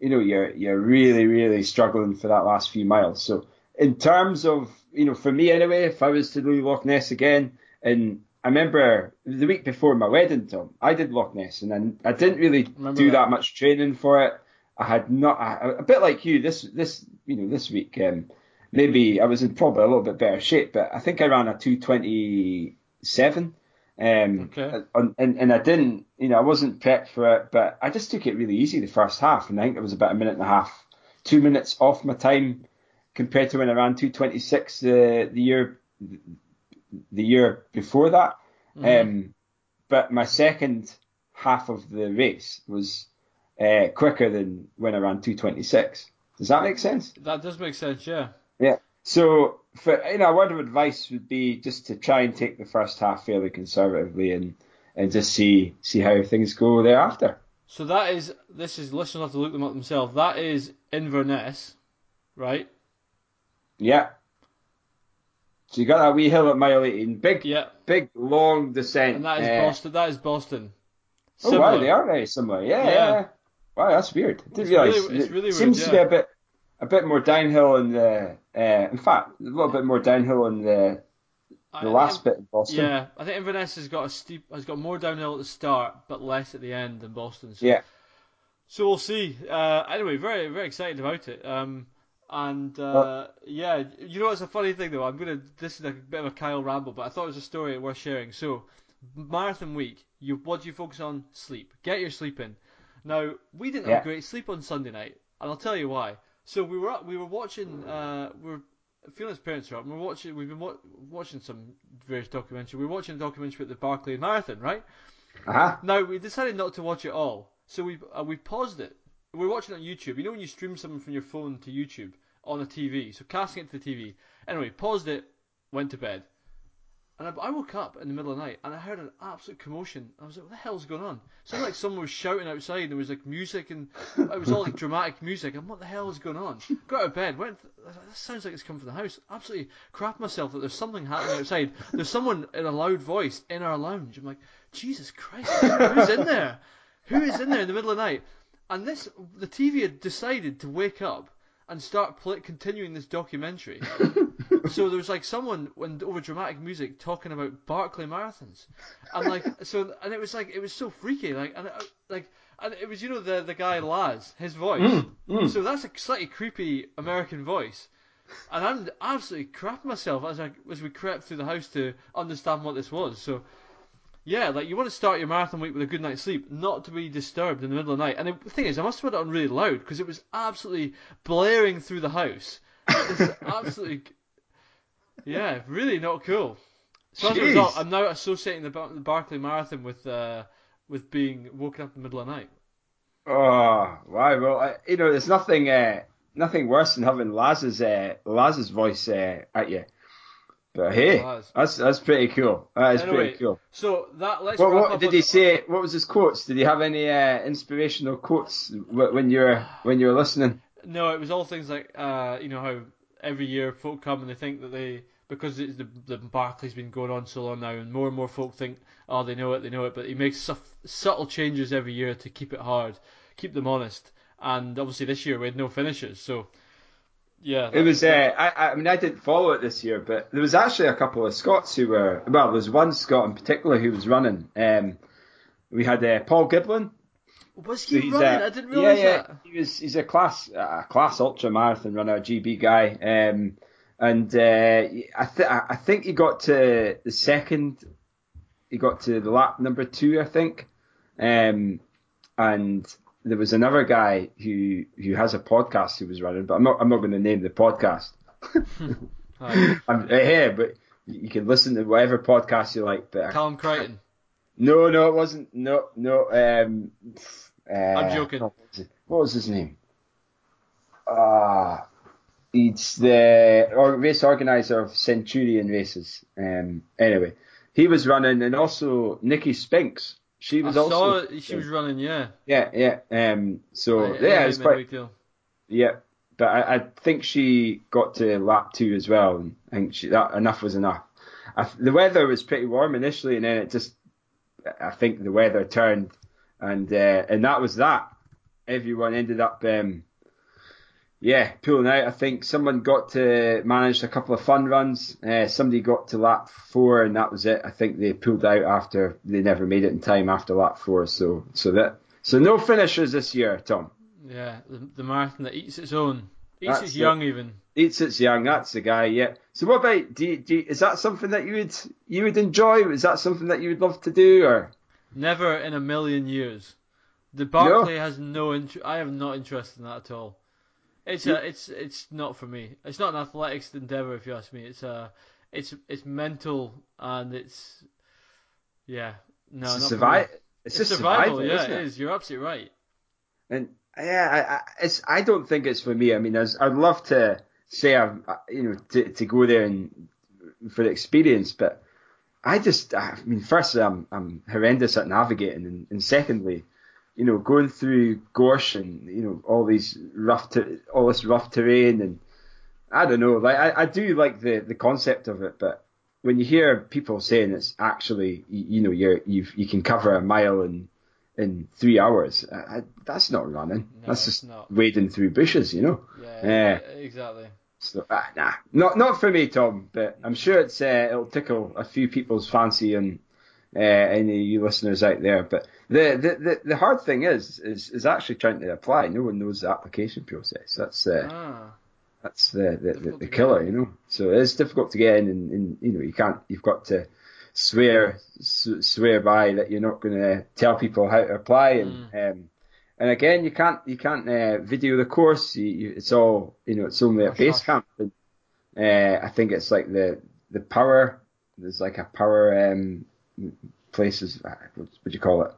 you know, you're you're really, really struggling for that last few miles. So in terms of, you know, for me anyway, if I was to do Loch Ness again, and I remember the week before my wedding, Tom, I did Loch Ness, and then I didn't really Remember do that. that much training for it. I had not a, a bit like you this this you know this week. Um, maybe I was in probably a little bit better shape, but I think I ran a two twenty seven. Um, Okay. and, and and I didn't, you know, I wasn't prepped for it, but I just took it really easy the first half, and I think it was about a minute and a half, two minutes off my time compared to when I ran two twenty six the the year the year before that. Um, but my second half of the race was uh, quicker than when I ran 226. Does that make sense? That does make sense, yeah. Yeah. So, for you know, a word of advice would be just to try and take the first half fairly conservatively and and just see see how things go thereafter. So that is this is listeners have to look them up themselves. That is Inverness, right? Yeah. So you got that wee hill at mile 18, big, Yeah. big, long descent. And that is uh, Boston. That is Boston. Oh Similar. wow, they are very similar. Yeah, Yeah. yeah. yeah. Wow, that's weird. I didn't It's realize. really- it really weird, seems to be a bit, a bit more downhill in the. Uh, in fact, a little bit more downhill in the the I last think- bit of Boston. Yeah, I think Inverness has got a steep, has got more downhill at the start, but less at the end than Boston. So, Yeah. So we'll see. Uh, anyway, very very excited about it. Um, and uh, yeah, you know what's a funny thing though? I'm gonna this is a bit of a Kyle ramble, but I thought it was a story worth sharing. So marathon week, you what do you focus on? Sleep. Get your sleep in. Now we didn't Yeah. have great sleep on Sunday night, and I'll tell you why. So we were up, we were watching. Uh, we we're Fiona's parents are up. And we're watching. We've been wa- watching some various documentaries. We're watching a documentary about the Barkley Marathon, right? Uh huh. Now we decided not to watch it all, so we uh, we paused it. We We're watching on YouTube. You know when you stream something from your phone to YouTube on a TV, so casting it to the TV. Anyway, paused it, went to bed. And I, I woke up in the middle of the night and I heard an absolute commotion. I was like, what the hell's going on? It sounded like someone was shouting outside and there was like music and it was all like dramatic music. And what the hell is going on? Got out of bed, went, that sounds like it's coming from the house. Absolutely crap myself that there's something happening outside. There's someone in a loud voice in our lounge. I'm like, Jesus Christ, who's in there? Who is in there in the middle of the night? And this, the TV had decided to wake up and start play, continuing this documentary. so there was like someone when over dramatic music talking about Barkley marathons, and like so, and it was like it was so freaky, like and uh, like and it was you know the the guy Laz, his voice. Mm, mm. So that's a slightly creepy American voice. And I'm absolutely crapping myself as I as we crept through the house to understand what this was. So yeah, like you want to start your marathon week with a good night's sleep, not to be disturbed in the middle of the night. And the thing is, I must have had it on really loud because it was absolutely blaring through the house. It's absolutely, yeah, really not cool. So as a result, I'm now associating the, Bar- the Barkley Marathon with uh, with being woken up in the middle of the night. Oh, wow. Well, I, you know, there's nothing, uh, nothing worse than having Laz's, uh, Laz's voice uh, at you. But hey, that's that's pretty cool. That is Anyway, pretty cool. So that let's What, what did he say? What was his quotes? Did he have any uh, inspirational quotes when you're when you're listening? No, it was all things like uh, you know how every year folk come and they think that they because it's the the Barkley's been going on so long now, and more and more folk think oh they know it, they know it, but he makes suff- subtle changes every year to keep it hard, keep them honest, and obviously this year we had no finishes, so yeah, It was. Uh, I, I mean, I didn't follow it this year, but there was actually a couple of Scots who were. Well, there was one Scot in particular who was running. Um, we had uh, Paul Giblin. was he he's, running? uh, I didn't realise yeah, yeah. that. He was. He's a class a class ultra marathon runner, a GB guy. Um, and uh, I th- I think he got to the second. He got to the lap number two, I think. Um, and there was another guy who who has a podcast who was running, but I'm not I'm not going to name the podcast. I'm here, but you can listen to whatever podcast you like. But Callum Crichton. no, no, it wasn't. No, no. Um, uh, I'm joking. What was, it- what was his name? Ah, it's the race organizer of Centurion races. Um, anyway, he was running, and also Nicky Spinks. She was saw also it, she was running, yeah. yeah, yeah. Um, so I- I yeah, hate it's quite yeah. But I, I think she got to lap two as well, and I think she, that enough was enough. I, the weather was pretty warm initially, and then it just, I think the weather turned, and uh, and that was that. Everyone ended up, um, yeah, pulling out. I think someone got to manage a couple of fun runs. Uh, somebody got to lap four, and that was it. I think they pulled out after they never made it in time after lap four. So so that so no finishers this year, Tom. Yeah, the, the marathon that eats its own. Eats That's its it. young even. Eats its young. That's the guy. Yeah. So what about? Do you, do you, is that something that you would you would enjoy? Is that something that you would love to do? Or Never in a million years. The Barkley has no interest. I am not interested in that at all. It's a, it's it's not for me. It's not an athletics endeavor if you ask me. It's a it's it's mental and it's yeah no it's a not for survival. It's, It's just survival. survival, yeah, it it? is. You're absolutely right. And yeah, I, I, it's I don't think it's for me. I mean, as, I'd love to say I've uh, you know to, to go there and for the experience, but I just I mean, firstly, I'm I'm horrendous at navigating, and, and secondly, you know, going through gorse and you know all these rough ter- all this rough terrain, and I don't know, like I, I do like the the concept of it, but when you hear people saying it's actually you, you know you're you you can cover a mile in in three hours, I, I, that's not running. No, that's just not. wading through bushes, you know. Yeah, Yeah. exactly. So ah, nah, not not for me, Tom. But I'm sure it's uh, it'll tickle a few people's fancy and uh, any of you listeners out there. But the, the, the, the hard thing is, is is actually trying to apply. No one knows the application process. That's uh, Ah, that's the the, the, killer, you know. So it is difficult to get in, and, and you know you can't. You've got to swear s- swear by that you're not going to tell people how to apply, and Mm. um, and again you can't you can't uh, video the course. You, you, it's all you know. It's only at Hush, base camp. And, uh, I think it's like the the power. There's like a power um, places. uh, What would you call it?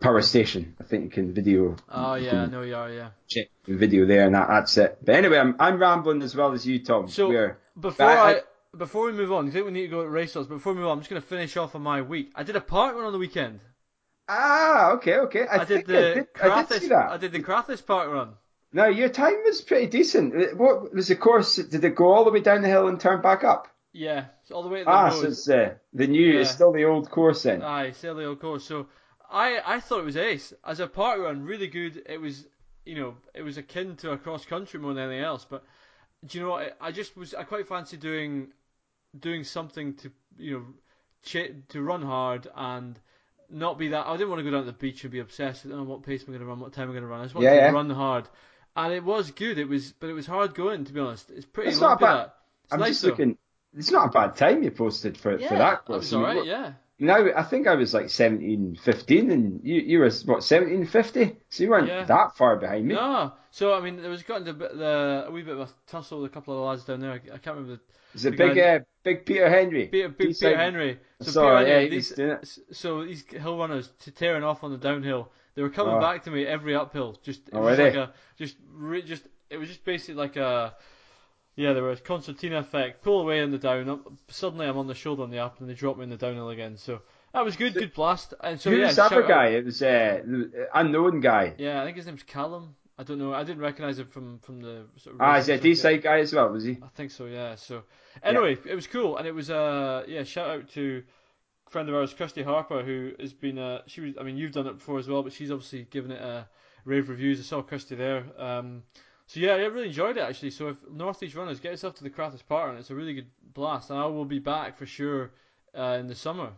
Power station. I think you can video oh yeah, I know you are. Yeah. check the video there, and that, that's it. But anyway, I'm I'm rambling as well as you, Tom. So We're- before I- I, before we move on, I think we need to go to race. But before we move on, I'm just going to finish off on my week. I did a park run on the weekend. Ah, okay, okay. I, I, did the I did, I did see that. I did the Crathes park run. No, your time was pretty decent. What was the course? Did it go all the way down the hill and turn back up? Yeah, all the way to the Ah, road. so it's uh, the new. It's still the old course then. Aye, still the old course. So I I thought it was ace as a park run, really good. It was you know it was akin to a cross country more than anything else. But do you know what? I, I just was I quite fancy doing doing something to you know ch- to run hard and not be that. I didn't want to go down to the beach and be obsessed with oh, what pace I'm I going to run, what time am I going to run. I just wanted Yeah, to yeah. run hard. And it was good. It was, but it was hard going to be honest. It's pretty It's not bad. It's I'm nice just though. looking. It's not a bad time you posted for, Yeah, for that course. was I mean, Yeah. Now I think I was like 17, 15, and you you were what 17, 50? So you weren't Yeah. that far behind me. No, so I mean, there was gotten a bit the a wee bit of a tussle with a couple of the lads down there. I, I can't remember the Is it big uh, big Peter Henry? Peter, Big Peter Henry. So Sorry, Peter yeah, Henry, these, it. so these hill runners tearing off on the downhill. They were coming Oh. back to me every uphill. Just it Oh, was like a just just it was just basically like a yeah, there was a concertina effect. Pull away in the down. Up, suddenly I'm on the shoulder on the up, and they drop me in the downhill again. So that was good, good blast. And so Who's yeah, the other shout out- guy? It was uh, unknown guy. Yeah, I think his name's Callum. I don't know. I didn't recognize him from from the sort of Ah, is it a circuit. Deeside guy as well? Was he? I think so, yeah. So anyway, it was cool, and it was uh yeah. Shout out to a friend of ours, Kirsty Harper, who has been uh she was I mean you've done it before as well, but she's obviously given it uh, rave reviews. I saw Kirsty there. Um, so yeah, I really enjoyed it actually. So if Northeast runners get yourself to the Crathes Park, and it's a really good blast, and I will be back for sure uh, in the summer.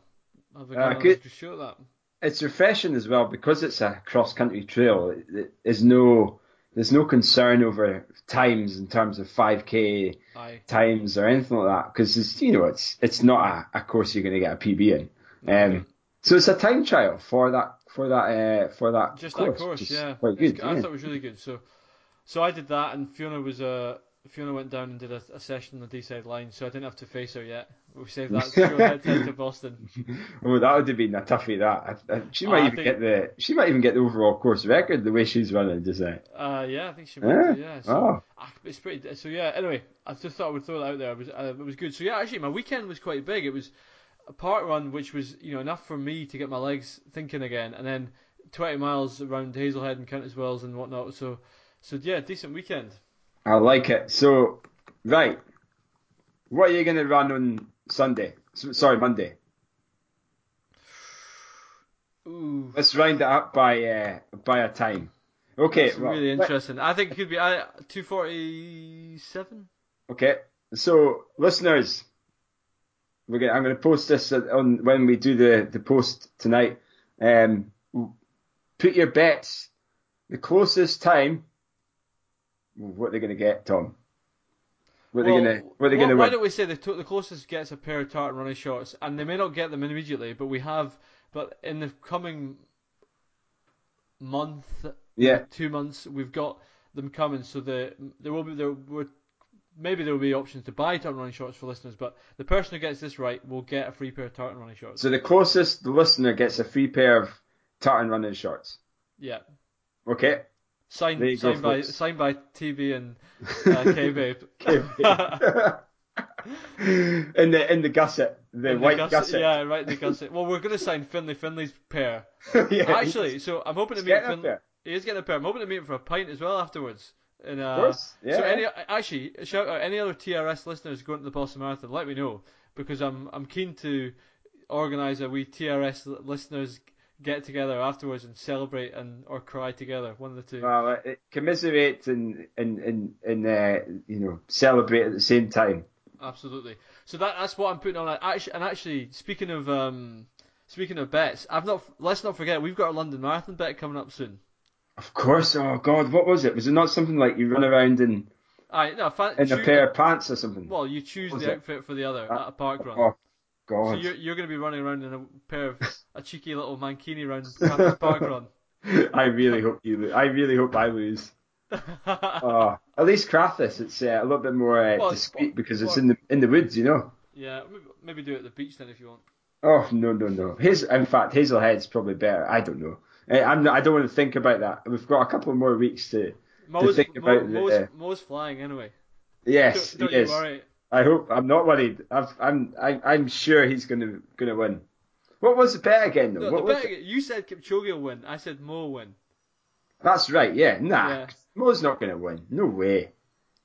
Good. to show that. It's refreshing as well because it's a cross-country trail. it- it- There's no there's no concern over times in terms of 5k Aye. times or anything like that because it's you know it's it's not a, a course you're going to get a PB in. Um, so it's a time trial for that for that uh, for that Just course. that course, yeah. quite It's good. g- I yeah. thought it was really good. So, so I did that, and Fiona was uh, Fiona went down and did a, a session on the Deeside line, so I didn't have to face her yet. We saved that to go head to Boston. Oh, that would have been a toughie. That I, I, she Oh, might I even think- get the she might even get the overall course record the way she's running. Does uh, Uh, yeah, I think she Yeah? went yeah. So, Oh. ah, it's pretty. So yeah. Anyway, I just thought I would throw that out there. It was uh, it was good. So yeah, actually, my weekend was quite big. It was a part run, which was you know enough for me to get my legs thinking again, and then 20 miles around Hazelhead and Countesswells and whatnot. So, so yeah, decent weekend. I like it. So right, what are you going to run on Sunday? Sorry, Monday. Ooh. Let's round it up by uh, by a time. Okay, It's well, really let- interesting. I think it could be uh, 247. Okay, so listeners, we're gonna, I'm going to post this on when we do the, the post tonight. Um, put your bets. The closest time. What are they going to get, Tom? What are they Well, going to What are they going to why win? don't we say the, to- the closest gets a pair of tartan running shorts, and they may not get them immediately, but we have, but in the coming month, Yeah, two months, we've got them coming. So the there will be there would maybe there will be options to buy tartan running shorts for listeners, but the person who gets this right will get a free pair of tartan running shorts. so the closest the listener gets a free pair of tartan running shorts. yeah. Okay. Signed, go, signed by folks. signed by TB and uh, K Babe. in the in the gusset, the In the white gusset- gusset. Yeah, right, the gusset. Well, we're going to sign Finley Finley's pair. Yeah, Actually, so I'm hoping to meet Finley. He is getting a pair. I'm hoping to meet him for a pint as well afterwards. And, uh, Of course, yeah. So any actually shout out any other TRS listeners going to the Boston Marathon. Let me know because I'm I'm keen to organise a wee TRS listeners get together afterwards and celebrate and or cry together. One of the two. Well, commiserate and and and and uh, you know celebrate at the same time. Absolutely. So that that's what I'm putting on. Actually, and actually, speaking of um, speaking of bets, I've not. Let's not forget we've got a London Marathon bet coming up soon. Of course. Oh God, what was it? Was it not something like you run around in Aye, no, in a pair of pants or something? Well, you choose the it? outfit for the other Uh, at a park run. oh so you're you're going to be running around in a pair of a cheeky little mankini round Park run. I really hope you. I really hope I lose. Oh, at least Crathes, it's uh, a little bit more uh, Well, discreet because it's in the in the woods, you know. yeah, maybe, maybe do it at the beach then if you want. Oh no no no! His in fact Hazelhead's probably better. I don't know. Uh, I'm not, I don't want to think about that. We've got a couple more weeks to. Mo's, think Mo, about the- Mo's, uh, Mo's flying anyway. Yes, don't don't he you is. worry. I hope I'm not worried. I've, I'm I, I'm sure he's gonna gonna win. What was the bet again though? No, what the was bet, you said Kipchoge will win. I said Mo will win. That's right. Yeah, nah. Yeah. Mo's not gonna win. No way.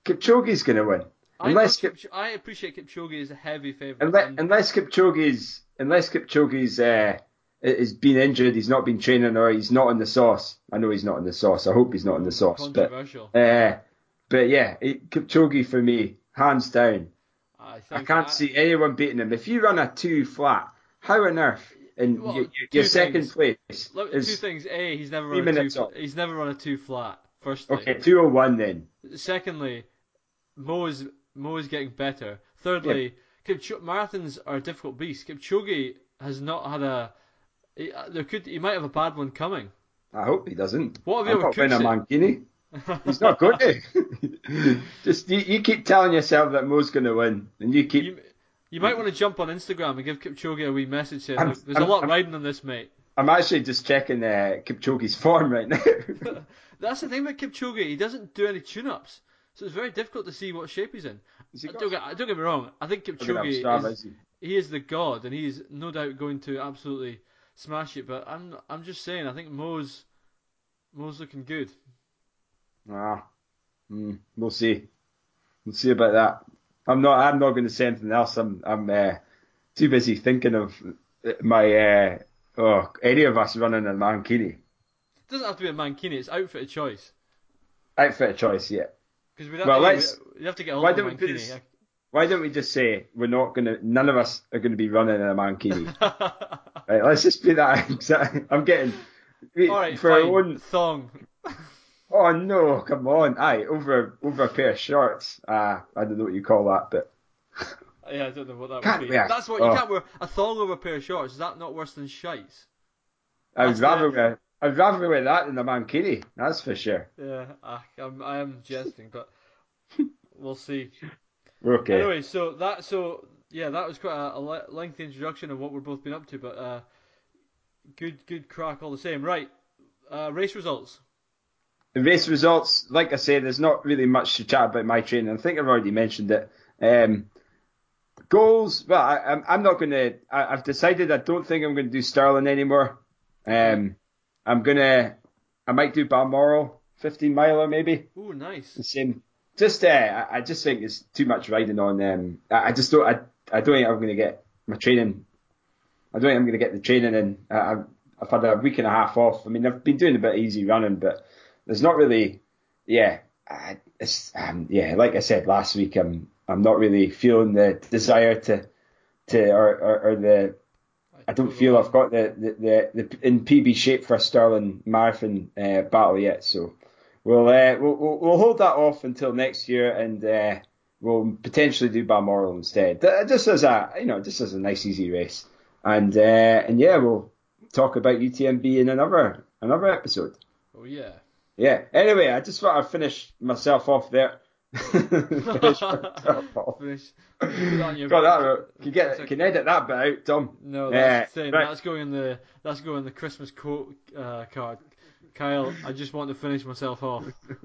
Kipchoge's gonna win. I, Unless know Kip, Kipch- I appreciate Kipchoge is a heavy favourite. unless, and- unless Kipchoge's unless Kipchoge's uh, is been injured, he's not been training, or he's not in the sauce. I know he's not in the sauce. I hope he's not in the sauce. But controversial. uh, but yeah, it, Kipchoge for me, hands down. I, I can't see anyone beating him. If you run a two flat, how on earth in Well, your, your second things. place Look, two things. A, he's never run a two. up. He's never run a two flat. Firstly. okay two oh one then. Secondly, Mo is Mo is getting better. Thirdly, Kipcho- marathons are a difficult beast. Kipchoge has not had a. He, uh, there could he might have a bad one coming. I hope he doesn't. What if he I'm not a overcooks Mankini. He's not going eh? to. Just you, you keep telling yourself that Mo's going to win, and you keep. You, you might want to jump on Instagram and give Kipchoge a wee message saying, I'm- there's I'm- a lot I'm- riding on this, mate." I'm actually just checking uh, Kipchoge's form right now. That's the thing about Kipchoge. He doesn't do any tune-ups, so it's very difficult to see what shape he's in. Has he uh, Don't get, uh, don't get me wrong. I think Look at that Kipchoge Strava, is, is he? he is the god, and he's no doubt going to absolutely smash it. But I'm I'm just saying, I think Mo's Mo's looking good. Ah, mm, we'll see. We'll see about that. I'm not. I'm not going to say anything else. I'm. I'm uh, too busy thinking of my. Uh, oh, any of us running a Mankini It doesn't have to be a mankini; it's outfit of choice. outfit of choice. Yeah. Because have Well, let's- you have to get a why don't we mankini. this- Why don't we just say we're not going to? None of us are going to be running in a Mankini. right, let's just be that. exact- I'm getting. we- All right, for fine. our own. Thong. Oh no! Come on! Aye, over over a pair of shorts. Ah, I don't know what you call that, but Yeah, I don't know what that Can't would be. wear- That's what you oh. can't wear a thong over a pair of shorts. Is that not worse than shites? I'd That's rather the- wear. I'd rather wear that than a Mankini. That's for sure. Yeah, I, I'm, I am jesting, but we'll see. Okay. Anyway, so that so yeah, that was quite a, a lengthy introduction of what we've both been up to, but uh, good good crack all the same. Right, uh, race results. Race results, like I said, there's not really much to chat about my training. I think I've already mentioned it. Um, goals, well, I, I'm, I'm not going to. I've decided I don't think I'm going to do Stirling anymore. Um, I'm gonna. I might do Balmoral, 15 miler maybe. Oh, nice. The same. Just, uh, I, I just think it's too much riding on. Um, I, I just don't. I, I don't think I'm going to get my training. I don't think I'm going to get the training in. I, I've, I've had a week and a half off. I mean, I've been doing a bit of easy running, but there's not really. Yeah, I, um, yeah. Like I said last week, I'm I'm not really feeling the desire to to or, or, or the I don't feel I've got the, the, the, the in PB shape for a Stirling marathon uh, battle yet. So we'll, uh, we'll we'll we'll hold that off until next year, and uh, we'll potentially do Balmoral instead. Just as a you know, just as a nice easy race, and uh, and yeah, we'll talk about UTMB in another another episode. Oh yeah. Yeah. Anyway, I just thought I'd finish myself off there. finish myself off. Finish. On your- that. Can get a- can edit that bit out, Tom. No, that's the thing. right. That's going in the that's going in the Christmas quote uh, card. Kyle, I just want to finish myself off.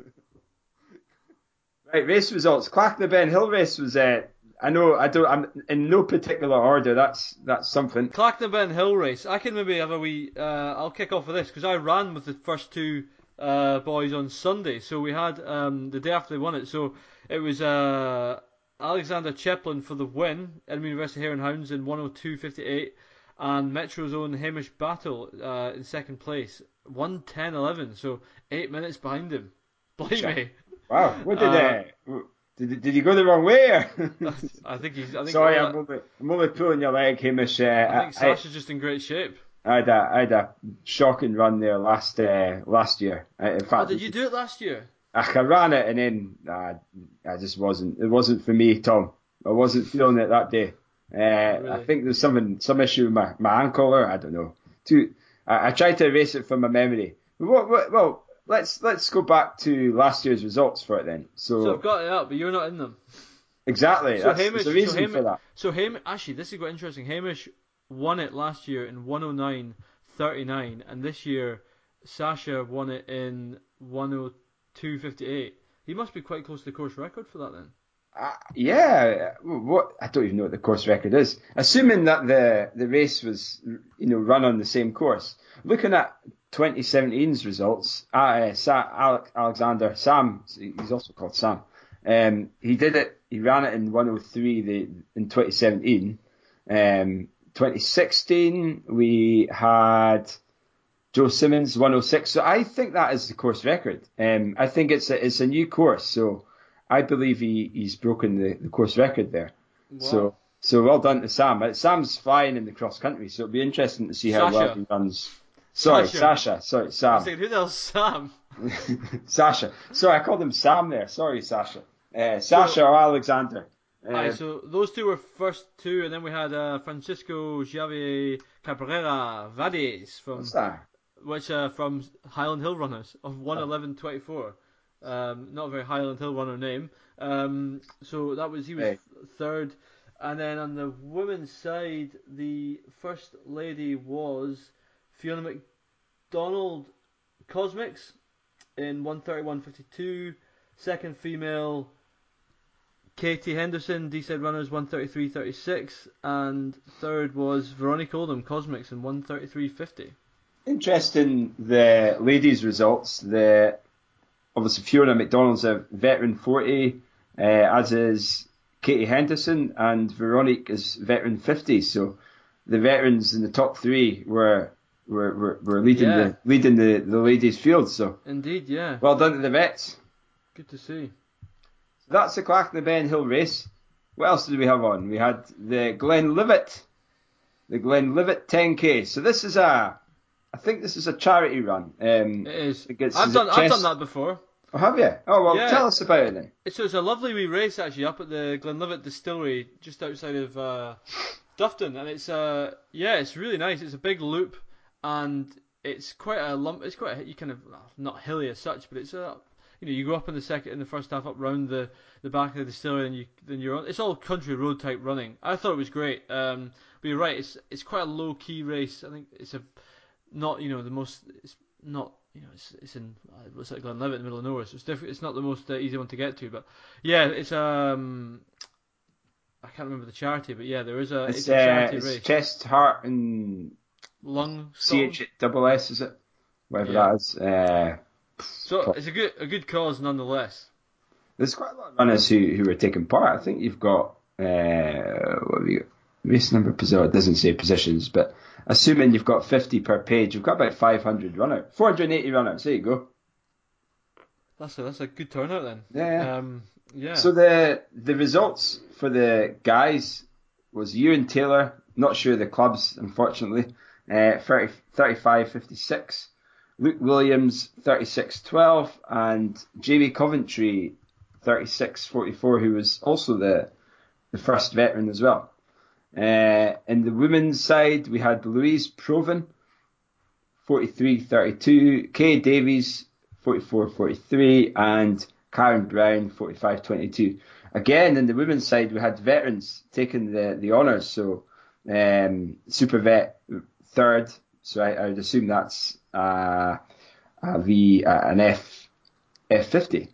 Right, race results. Clachnaben Hill race was. Uh, I know. I don't. I'm in no particular order. That's that's something. Clacton Ben Hill race. I can maybe have a wee. Uh, I'll kick off with this because I ran with the first two uh, boys on Sunday. So we had um, the day after they won it. So it was uh, Alexander Chepelin for the win, Edinburgh University and Hounds in 102.58, and Metro's own Hamish Battle uh, in second place, 110.11. So eight minutes behind him. Believe me. Wow. What did Uh, uh, did did you go the wrong way? I think he's. I think Sorry, I'm only I'm only pulling your leg, Hamish. Uh, I think I, Sasha's just in great shape. I had a I had a shocking run there last uh, last year. Uh, In Oh, did you do it last year? I ran it and then uh, I just wasn't. It wasn't for me, Tom. I wasn't feeling it that day. Uh, I think there's something, some issue with my, my ankle, or I don't know. Too, I, I tried to erase it from my memory. What, well, let's let's go back to last year's results for it then. So, So I've got it up, but you're not in them. exactly, So that's, Hamish, a reason so Hamish, for that. So Hamish, actually, this is quite interesting. Hamish won it last year in 109.39, and this year Sasha won it in 102.58. He must be quite close to the course record for that then. Uh, yeah, what I don't even know what the course record is. Assuming that the the race was you know run on the same course, looking at 2017's results, uh, Sa- Alexander Sam, he's also called Sam. Um, he did it. He ran it in 103 the, in 2017. Um, 2016 we had Joe Simmons 106. So I think that is the course record. Um, I think it's a, it's a new course. So I believe he, he's broken the, the course record there. Wow. So so well done to Sam. Uh, Sam's flying in the cross country, so it'll be interesting to see how well he runs. Sorry, Sasha. Sasha. Sorry, Sam. I saying, who the hell's Sam? Sasha. Sorry, I called him Sam there. Sorry, Sasha. Uh, Sasha so, or Alexander. Uh, aye, so those two were first two, and then we had uh, Francisco Javier Cabrera Vades from which uh, from Highland Hill Runners of 111.24. Um, not a very Highland Hill runner name. Um, so that was he was hey. third, and then on the women's side, the first lady was Fiona McDonald Cosmics in 131.52. Second female Katie Henderson, Deeside runners 133.36, and third was Veronica Oldham Cosmics in 133.50. Interesting the ladies' results. The obviously Fiona McDonald's a veteran 40, uh, as is Katie Henderson, and Veronica is veteran 50. So the veterans in the top three were were, were, were leading yeah. the leading the, the ladies' field. So indeed, yeah. Well done to the vets. Good to see. That's the Clacton Hill race. What else did we have on? We had the Glenlivet, the Glenlivet 10k. So this is a I think this is a charity run. Um, it is. I've done. I've done that before. Oh, have you? Oh well, yeah. tell us about it then. So it's a lovely wee race actually up at the Glenlivet Distillery just outside of uh, Dufftown, and it's uh yeah, it's really nice. It's a big loop, and it's quite a lump. It's quite a, you kind of not hilly as such, but it's a you know you go up in the second in the first half up round the the back of the distillery, and you then you're on. It's all country road type running. I thought it was great. Um, but you're right. It's it's quite a low key race. I think it's a not you know the most. It's not you know it's it's in it's like Glenlivet in the middle of nowhere, so it's different. It's not the most uh, easy one to get to, but yeah, it's um. I can't remember the charity, but yeah, there is a. It's, it's a charity it's race. Chest, heart, and lung. CH double S is it? Whatever yeah. that is. Uh, so it's a good a good cause nonetheless. There's quite a lot of runners who who are taking part. I think you've got uh, what have you got? race number position. It doesn't say positions, but assuming you've got 50 per page, you've got about 500 runners, 480 runners. There you go. That's a, that's a good turnout then. Yeah. Um, yeah. So the the results for the guys was Ewan Taylor, not sure the clubs, unfortunately, uh, 30, 35 56. Luke Williams 36 12 and Jamie Coventry 36 44, who was also the the first veteran as well. Uh, in the women's side, we had Louise Proven, 43-32, Kay Davies, 44-43, and Karen Brown, 45-22. Again, in the women's side, we had veterans taking the, the honours. So, um, Super Vet third. So I, I would assume that's uh, a V, uh, an F, F50.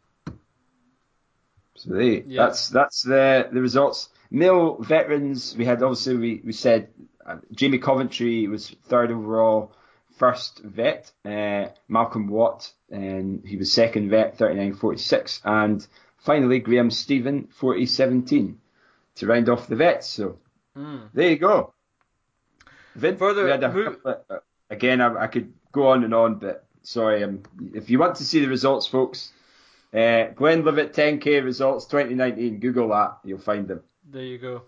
So they, yeah. that's that's the the results. Male veterans, we had obviously we, we said uh, Jamie Coventry was third overall, first vet. Uh, Malcolm Watt, and he was second vet, 39.46, and finally Graham Stephen, 40.17, to round off the vets. So mm. there you go. Vin, Further, a, uh, again, I, I, could go on and on, but sorry. Um, if you want to see the results, folks, uh, Glenlivet 10k results 2019. Google that, you'll find them. There you go.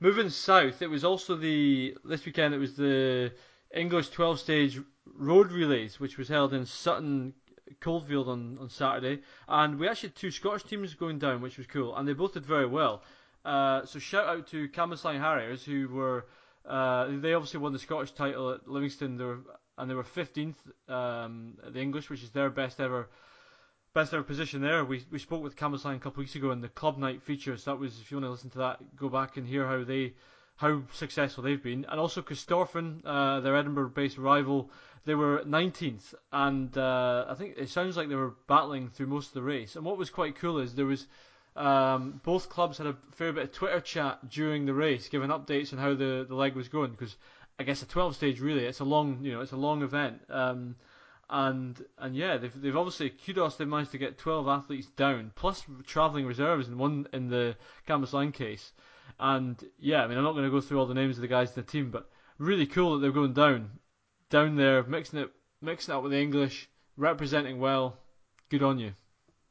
Moving south, it was also the this weekend. It was the English 12 stage road relays, which was held in Sutton Coldfield on, on Saturday, and we actually had two Scottish teams going down, which was cool, and they both did very well. Uh, so shout out to Cambuslang Harriers, who were uh, they obviously won the Scottish title at Livingston, they were, and they were 15th um, at the English, which is their best ever best ever position there. We we spoke with Cambuslang a couple of weeks ago in the club night features. That was if you want to listen to that, go back and hear how they how successful they've been. And also Corstorphine, uh, their Edinburgh-based rival, they were 19th, and uh, I think it sounds like they were battling through most of the race. And what was quite cool is there was um, both clubs had a fair bit of Twitter chat during the race, giving updates on how the, the leg was going. Because I guess a 12 stage really, it's a long you know it's a long event. Um, and and yeah, they've they've obviously kudos they've managed to get 12 athletes down, plus travelling reserves in one in the Cambuslang case. And yeah, I mean I'm not going to go through all the names of the guys in the team, but really cool that they're going down, down there, mixing it mixing it up with the English, representing well. Good on you.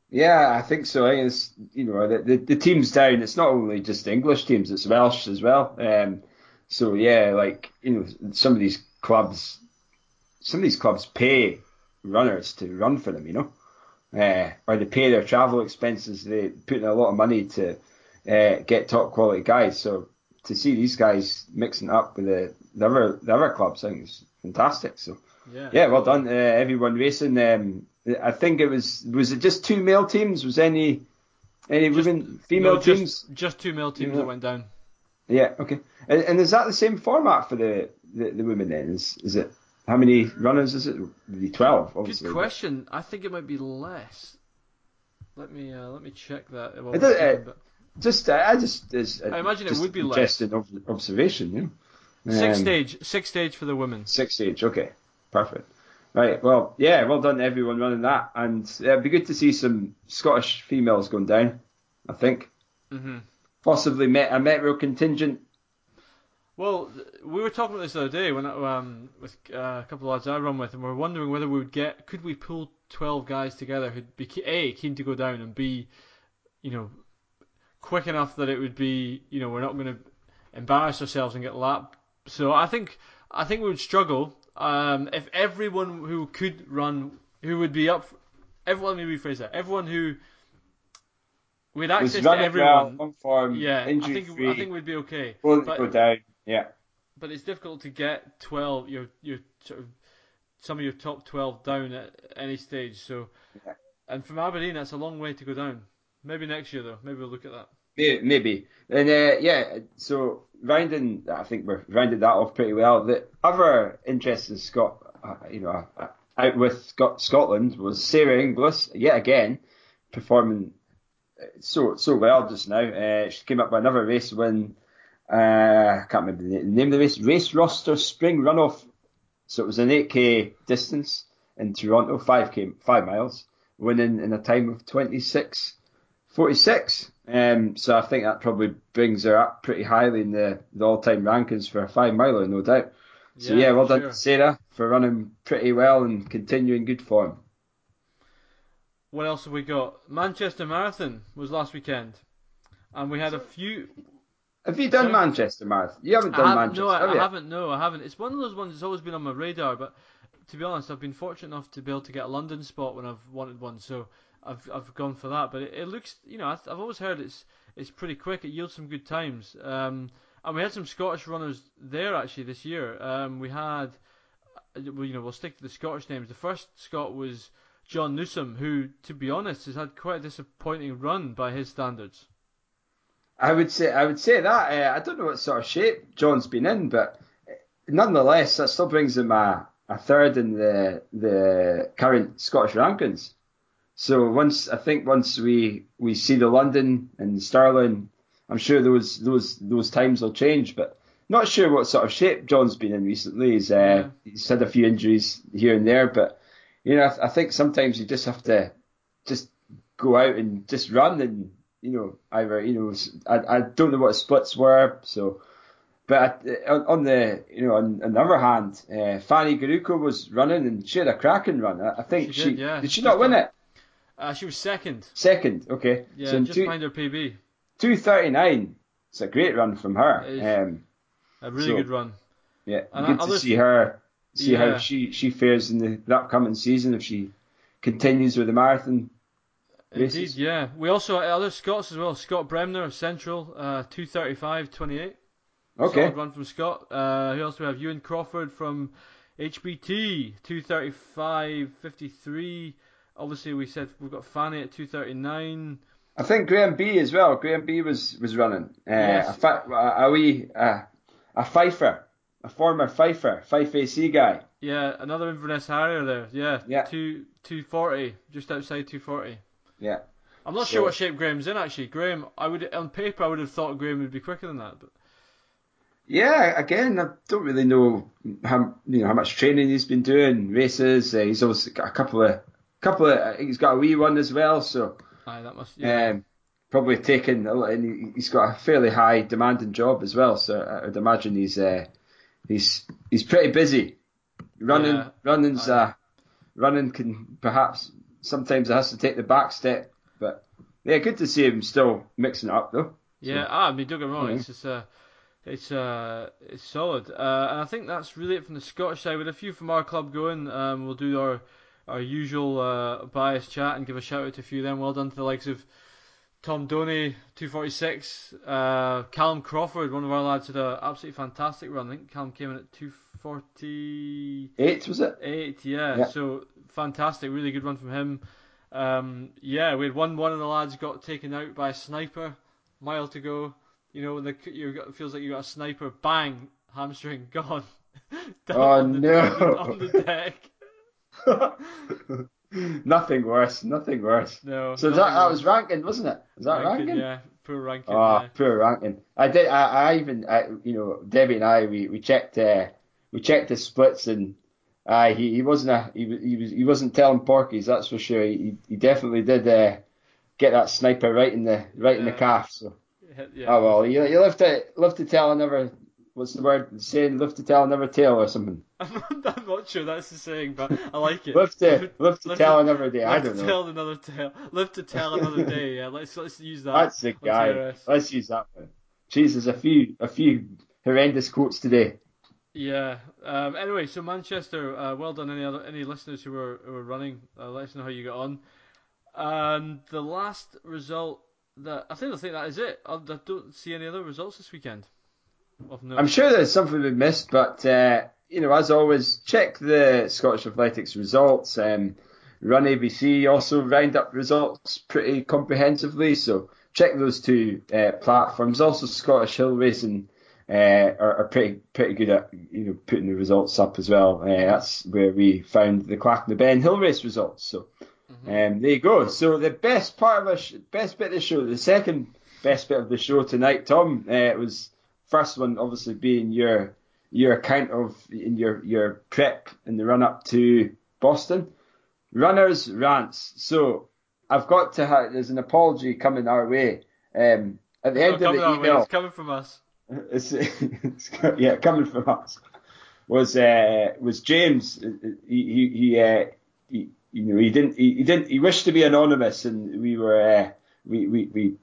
Yeah, I think so. It's you know the, the, the teams down. It's not only just English teams; it's Welsh as well. Um, so yeah, like you know, some of these clubs, some of these clubs pay runners to run for them. You know, uh, or they pay their travel expenses. They put in a lot of money to uh, get top quality guys. So to see these guys mixing up with the, the other the other clubs, I think is fantastic. So Yeah. yeah, well done, uh, everyone racing. Um, I think it was was it just two male teams? Was any any Just- women female No, teams? Just, just two male teams that went down. Yeah, okay. And, and is that the same format for the, the, the women then? Is is it how many runners is it? The twelve, obviously. Good question. I think it might be less. Let me uh, let me check that. while It we're does- uh, Just uh, I just it's, I imagine it would be less. interesting ob- observation, you know. Six Um, stage, six stage for the women. Six stage, okay, perfect. Right, well, yeah, well done everyone running that, and uh, it'd be good to see some Scottish females going down. I think hmm possibly met a Metro contingent. Well, we were talking about this the other day when I- um, with uh, a couple of lads I run with, and we were wondering whether we would get, could we pull twelve guys together who'd be a keen to go down and b, you know, quick enough that it would be, you know, we're not going to embarrass ourselves and get lapped. So I think I think we would struggle um, if everyone who could run, who would be up, for, everyone. Let me rephrase that. Everyone who we had access to everyone. well, form, yeah, I think free, I think we'd be okay. but- go down. Yeah, but it's difficult to get 12 your your sort of some of your top 12 down at any stage so Yeah. and from Aberdeen that's a long way to go down maybe next year though maybe we'll look at that maybe. And uh, yeah, so rounding, I think we're rounded that off pretty well. The other interesting Scot, uh, you know, uh, out with Scot- Scotland was Sarah Inglis yet again performing uh, so so well just now. Uh, she came up with another race win. Uh, I can't remember the the name of the race. Race roster spring runoff. So it was an 8k distance in Toronto, 5k, five miles, winning in a time of 26. 46. Um, so I think that probably brings her up pretty highly in the, the all-time rankings for a five miler, no doubt. So yeah, well done sure. Sarah for running pretty well and continuing good form. what else have we got Manchester Marathon was last weekend and we had a few Have you done? Manchester Marathon? You haven't I done have, Manchester, no I, I haven't. no I haven't it's one of those ones that's always been on my radar but to be honest I've been fortunate enough to be able to get a London spot when I've wanted one so I've I've gone for that but it, it looks you know I've, always heard it's it's pretty quick it yields some good times um, and we had some Scottish runners there actually this year um, we had uh, well, you know we'll stick to the Scottish names the first Scot was John Newsom who to be honest has had quite a disappointing run by his standards I would say I would say that. Uh, I don't know what sort of shape John's been in, but nonetheless, that still brings him a, a third in the the current Scottish rankings. So once I think once we we see the London and Stirling, I'm sure those those those times will change. But not sure what sort of shape John's been in recently. He's uh, he's had a few injuries here and there, but you know I, I think sometimes you just have to just go out and just run and you know either you know I, I don't know what splits were so but on, the you know on, on the other hand uh, Fanny Garuko was running and she had a cracking run I, I think She she, did, yeah. did she not win it uh, she was second second okay yeah so just two, behind her PB 239 it's a great run from her um, a really So- good run yeah And good to see her see Yeah. how she she fares in the, the upcoming season if she continues with the marathon Indeed, races. yeah. We also had other Scots as well. Scott Bremner of Central, uh, 235.28. okay Solid run from Scott. Uh, who else do we have? Ewan Crawford from HBT, 235.53. Obviously, we said we've got Fanny at 239. I think Graham B as well. Graham B was was running. Uh, Yes. a, a, a wee uh, a Fifer, a former Fifer, Fife AC guy. Yeah, another Inverness Harrier there. Yeah, Yeah. two 240, just outside 240. Yeah. I'm not So- sure what shape Graham's in actually. Graham, I would on paper I would have thought Graham would be quicker than that, but Yeah, again, I don't really know how you know how much training he's been doing, races. Uh, he's also got a couple of couple of. He's got a wee one as well, so aye, that must. Yeah. um, probably taking. a lot- And he- he's got a fairly high demanding job as well, so I would imagine he's uh, he's he's pretty busy. Running, Yeah, running's uh, running can perhaps sometimes it has to take the back step, but yeah, good to see him still mixing it up though. Yeah, ah, I mean, don't get me wrong, Yeah. it's just uh, it's uh, it's solid, uh, and I think that's really it from the Scottish side. With a few from our club going, um, we'll do our our usual uh, bias chat and give a shout out to a few of them. Well done to the likes of Tom Doney, 246, uh, Callum Crawford, one of our lads, had an absolutely fantastic run. I think Callum came in at 248. Eight was it? yeah, Yeah. so fantastic, really good run from him. Um, yeah, we had one one of the lads got taken out by a sniper, mile to go. You know, when the you got, it feels like you got a sniper, bang, hamstring gone. Oh, on the, no. On the deck. nothing worse, nothing worse. No. So that, that was ranking, wasn't it? Was that ranking? Yeah, poor ranking. Oh, yeah. poor ranking. I did. I, I even, I, you know, Debbie and I, we, we checked, uh, we checked the splits, and uh, he, he wasn't a, he, was- he was, he wasn't telling porkies. That's for sure. He, he definitely did uh, get that sniper right in the, right in the calf. So, yeah. oh well, you, you live to, live to tell another. What's the word? Saying live to tell another tale or something. I'm not, I'm not sure that's the saying, but I like it. Live to, live to Live tell to- another day. I don't know. tell another tale. Live to tell another day. Yeah, let's let's use that. That's the guy. Let's use that one. Jesus, a few, a few horrendous quotes today. Yeah. Um, anyway, so Manchester, uh, well done. Any other any listeners who were who were running? Uh, let us know how you got on. And the last result that I think I think that is it. I don't see any other results this weekend. Of note. I'm sure there's something we missed, but uh, you know, as always, check the Scottish Athletics results. Um, Run ABC also round up results pretty comprehensively, so check those two uh, platforms. Also, Scottish Hill Racing uh, are, are pretty pretty good at you know putting the results up as well. Uh, that's where we found the Clachnaben Hill Race results. So um, there you go. So the best part of the sh- best bit of the show, the second best bit of the show tonight, Tom, uh, was first one obviously being your your account of in your your prep in the run up to Boston. Runners rants. So I've got to have there's an apology coming our way. Um, at the It's end of the way, email, It's coming from us. it's, it's, yeah, coming from us was uh, was James. He he, he, uh, he you know he didn't he, he didn't he wished to be anonymous, and we were uh, we, we we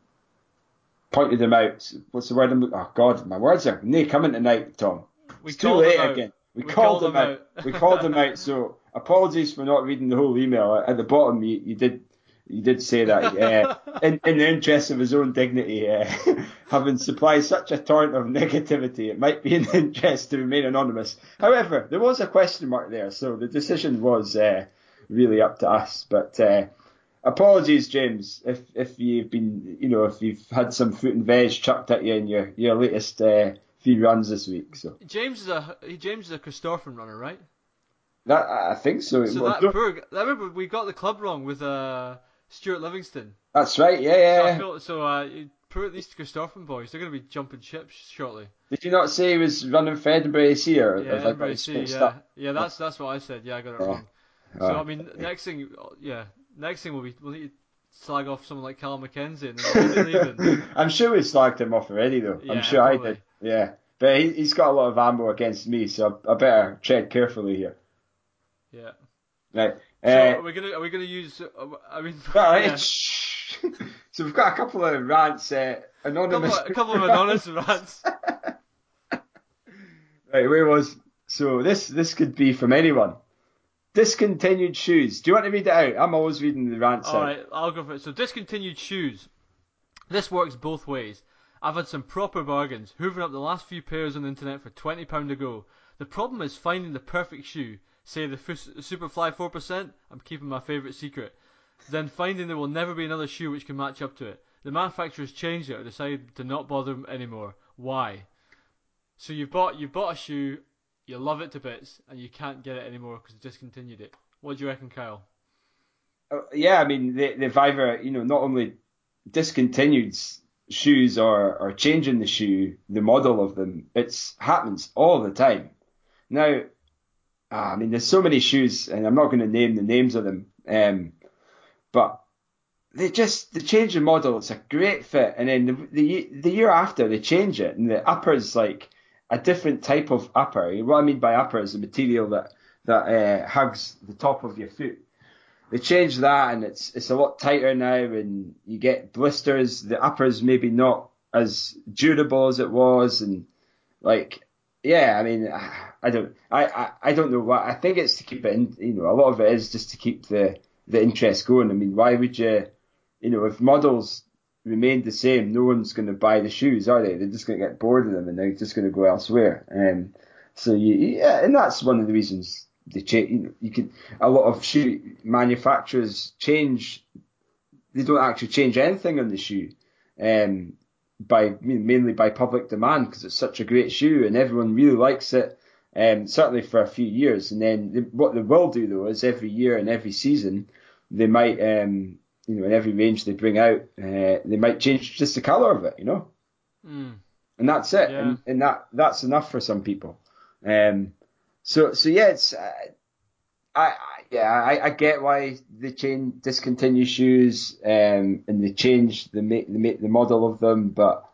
pointed him out. What's the word? I'm, oh God, my words are nay coming tonight, Tom. We It's too late again. We, We called, called him him out. out. we called him out. So apologies for not reading the whole email. At the bottom, you, you did you did say that uh, in, in the interest of his own dignity, uh, having supplied such a torrent of negativity, it might be in the interest to remain anonymous. However, there was a question mark there, so the decision was uh, really up to us. But uh, apologies, James, if if you've been, you know, if you've had some fruit and veg chucked at you in your your latest uh, few runs this week. So James is a James is a Christopher runner, right? that I think so. So Well, that poor, I remember we got the club wrong with uh, Stuart Livingston. that's right. Yeah, So yeah. I feel so. Uh, poor these Christopher boys, they're going to be jumping ships shortly. Did you not say he was running for Edinburgh AC or Yeah, have I got Edinburgh it C, yeah, up? yeah. That's that's what I said. Yeah, I got it Yeah. wrong. So Oh. I mean, next thing, yeah, next thing will be we'll need to slag off someone like Callum McKenzie and then we'll be leaving. I'm sure we slagged him off already though. Yeah, I'm sure I did. Yeah. But he, he's got a lot of ammo against me, so I, better tread carefully here. Yeah. Right. So Uh, are we gonna are we gonna use? Uh, I mean, right. yeah. so we've got a couple of rants, uh, a couple, anonymous. a couple of anonymous rants. Right, where was? So this this could be from anyone. Discontinued shoes. Do you want to read it out? I'm always reading the rants All out. right, I'll go for it. So discontinued shoes. This works both ways. I've had some proper bargains, hoovering up the last few pairs on the internet for twenty pound a go. The problem is finding the perfect shoe. Say the Fus- Superfly four percent. I'm keeping my favourite secret. Then finding there will never be another shoe which can match up to it. The manufacturers changed it or decided to not bother them anymore. Why? So you've bought you've bought a shoe, you love it to bits, and you can't get it anymore because they discontinued it. What do you reckon, Kyle? uh, yeah, I mean the, they've either you know not only discontinued shoes or or changing the shoe, the model of them. It's happens all the time. Now, ah, I mean, there's so many shoes, and I'm not going to name the names of them, um, but they just they change the model. It's a great fit, and then the, the the year after they change it, and the upper's like a different type of upper. What I mean by upper is the material that that uh, hugs the top of your foot. They changed that, and it's it's a lot tighter now, and you get blisters. The upper's maybe not as durable as it was, and like yeah, I mean, I don't, I, I, I don't know what. I think it's to keep it in. You know, a lot of it is just to keep the the interest going. I mean, why would you? You know, if models remain the same, no one's going to buy the shoes, are they? They're just going to get bored of them and they're just going to go elsewhere. Um, so you, yeah, and that's one of the reasons they change. You, know, you can a lot of shoe manufacturers change. They don't actually change anything on the shoe, um, by mainly by public demand because it's such a great shoe and everyone really likes it. Um, certainly for a few years, and then they, what they will do though is every year and every season they might um, you know, in every range they bring out, uh, they might change just the colour of it, you know. Mm. And that's it, yeah. and, and that that's enough for some people. Um, so so yeah, it's uh, I, I yeah I, I get why they change discontinue shoes um, and they change the make the make the model of them, but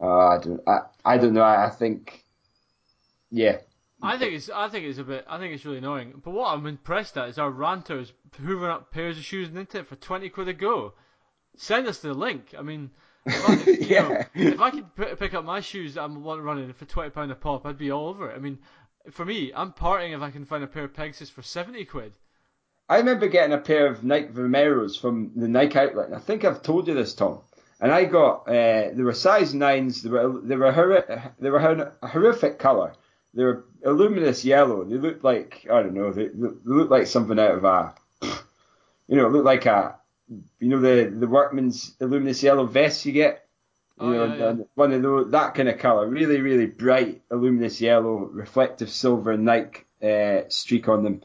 uh, I don't I, I don't know. I, I think yeah, I think it's I think it's a bit I think it's really annoying. But what I'm impressed at is our ranters hoovering up pairs of shoes and into it for twenty quid a go. Send us the link. I mean, if I, yeah. know, if I could p- pick up my shoes that I'm running for twenty pound a pop, I'd be all over it. I mean, for me, I'm parting if I can find a pair of Pegasus for seventy quid. I remember getting a pair of Nike Vomeros from the Nike outlet, and I think I've told you this, Tom. And I got uh, they were size nines. They were they were hor- they were a horrific color they were a luminous yellow. They looked like I don't know. They, they looked like something out of a, you know, it looked like a, you know, the the workman's luminous yellow vest you get. You oh, know, yeah, yeah. one of those that kind of color, really, really bright, luminous yellow, reflective silver Nike uh, streak on them,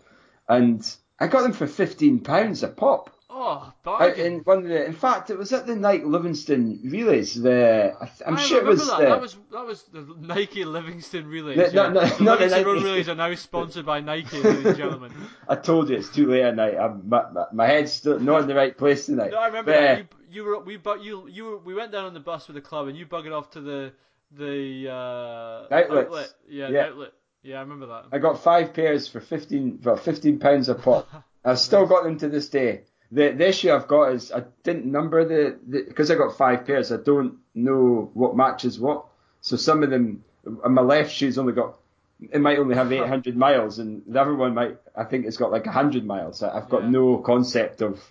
and I got them for fifteen pounds a pop. Oh. In one of the, in fact, it was at the Nike Livingston Relays. The I'm I sure it was that. the, that was that was the Nike Livingston Relays. The, yeah. no, no, the not Livingston the Nike. Relays are now sponsored by Nike, ladies and gentlemen. I told you it's too late at night. I'm, my, my, my head's still not in the right place tonight. No, I remember But, that. uh, You, you were we but you you were, we went down on the bus with the club and you buggered off to the the uh, Outlets. outlet. Yeah, Yeah. The outlet. Yeah, I remember that. I got five pairs for fifteen, well, fifteen pounds a pop. I've still got them to this day. The, the issue I've got is I didn't number the because I got five pairs. I don't know what matches what. So some of them, and my left shoe's only got, it might only have 800 miles, and the other one might, I think it's got like 100 miles. I- I've got Yeah. no concept of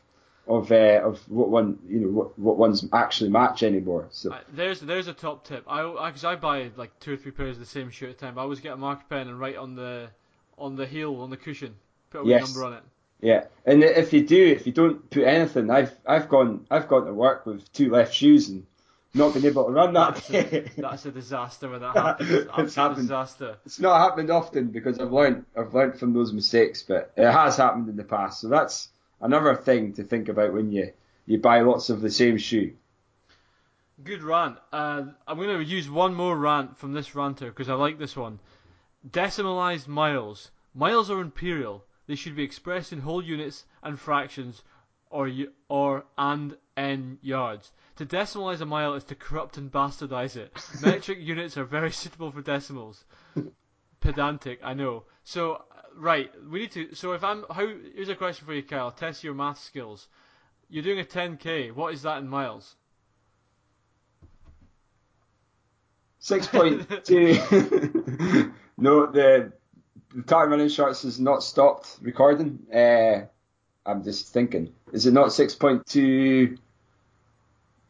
of uh, of what one you know what, what ones actually match anymore. So I, there's there's a top tip. I because I, buy like two or three pairs of the same shoe at a time. I always get a marker pen and write on the on the heel on the cushion, put a Yes. number on it. Yeah, and if you do, if you don't put anything, I've I've gone I've gone to work with two left shoes and not been able to run that That's day. a, that's a disaster when that happens. It's It's happened. disaster. it's not happened often because I've learned I've learned from those mistakes, but it has happened in the past. So that's another thing to think about when you you buy lots of the same shoe. Good rant. Uh, I'm going to use one more rant from this ranter because I like this one. Decimalized miles. Miles are imperial. They should be expressed in whole units and fractions, or or and n yards. To decimalize a mile is to corrupt and bastardize it. Metric units are very suitable for decimals. Pedantic, I know. So uh, right, we need to. So if I'm, how? Here's a question for you, Kyle. Test your math skills. You're doing a 10k. What is that in miles? Six point two. no, the the time running shorts has not stopped recording. Uh, I'm just thinking, is it not six point two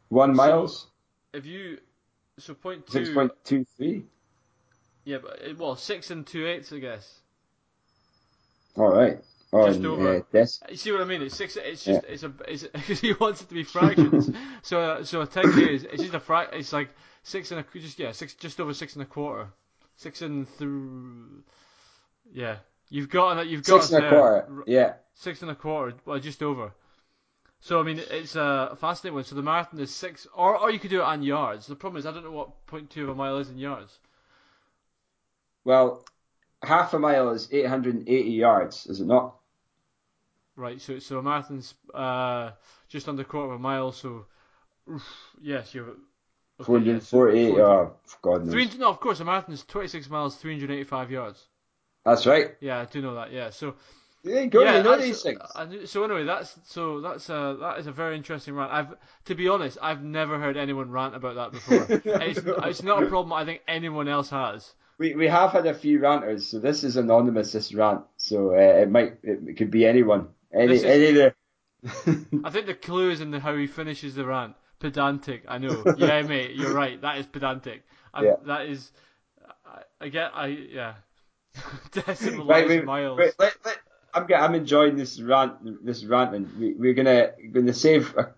one So- miles? If you so point six point two three. yeah, but it, well six and two eighths, I guess. All right. Oh, Just and, over. Uh, des- You see what I mean? It's six. It's just it's a it's because he wants it to be fractions. so uh, so a ten k is it's just a frac. It's like six and a just yeah six just over six and a quarter, six and through. Yeah, you've got. You've got six and a quarter. Yeah. Six and a quarter. Well, just over. So I mean, it's a fascinating one. So the marathon is six, or or you could do it on yards. The problem is I don't know what point two of a mile is in yards. Well, half a mile is 880 yards, is it not? Right. So so a marathon's uh, just under a quarter of a mile. So oof, yes, you're. Okay, yeah, so 448. 400 Oh, God knows. 300 no, of course, a marathon is 26 miles, 385 yards. That's right. Yeah, I do know that. Yeah, so you go. yeah, you know these things. I so anyway, that's so that's uh that is a very interesting rant. I've to be honest, I've never heard anyone rant about that before. it's, it's not a problem I think anyone else has. We we have had a few ranters, so this is anonymous. This rant, so uh, it might it, could be anyone. Any is- any the. I think the clue is in the how he finishes the rant. Pedantic, I know. Yeah, mate, you're right. That is pedantic. i Yeah. That is. I, I get. I yeah. Right, wait, miles. wait, let, let, I'm I'm enjoying this rant this ranting. We, we're gonna gonna save. A,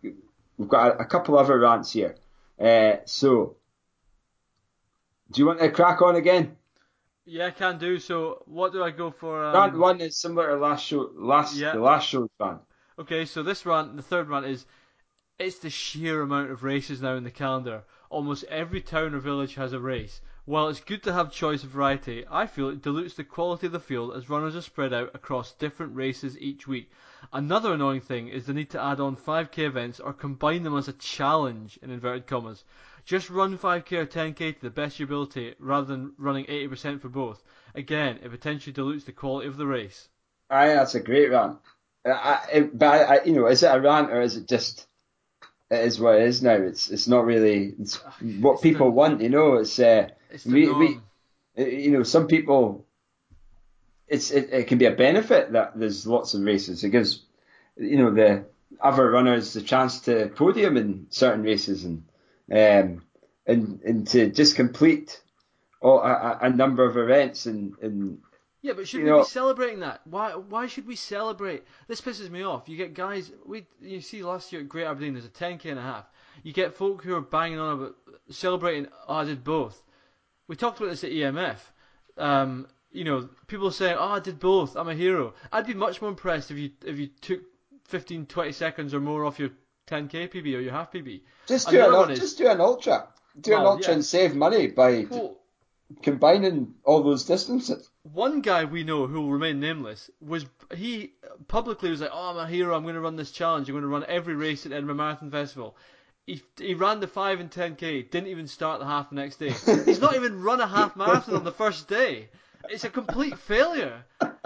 we've got a, a couple other rants here. Uh, so, do you want to crack on again? Yeah, I can do. So, what do I go for? Um, Rant one is similar to last show. Last Yeah. the last show's rant. Okay, so this rant, the third rant is, it's the sheer amount of races now in the calendar. Almost every town or village has a race. While it's good to have choice and variety, I feel it dilutes the quality of the field as runners are spread out across different races each week. Another annoying thing is the need to add on 5k events or combine them as a challenge in inverted commas. Just run 5k or 10k to the best of your ability rather than running 80% for both. Again, it potentially dilutes the quality of the race. Aye, that's a great rant. Uh, I, I, but I, you know, is it a rant or is it just? It is what it is now. It's it's not really it's what It's the- people want. You know, it's uh, It's We- we- Uh, you know, some people, it's it, it can be a benefit that there's lots of races. It gives, you know, the other runners the chance to podium in certain races and um and and to just complete all, a, a- a number of events and and Yeah, but should You we know- be celebrating that? Why? Why should we celebrate? This pisses me off. You get guys. We you see last year at Great Aberdeen, there's a 10k and a half. You get folk who are banging on about celebrating. Oh, I did both. We talked about this at EMF. Um, you know, people saying, "Oh, I did both. I'm a hero." I'd be much more impressed if you if you took 15, 20 seconds or more off your 10k PB or your half PB. just do an other ul- one is- just do an ultra, do an ultra yeah. and save money by Well, combining all those distances. One guy we know who will remain nameless was he publicly was like, "Oh, I'm a hero. I'm going to run this challenge. I'm going to run every race at Edinburgh Marathon Festival." He, he ran the five and ten k. Didn't even start the half the next day. He's not even run a half marathon on the first day. It's a complete failure.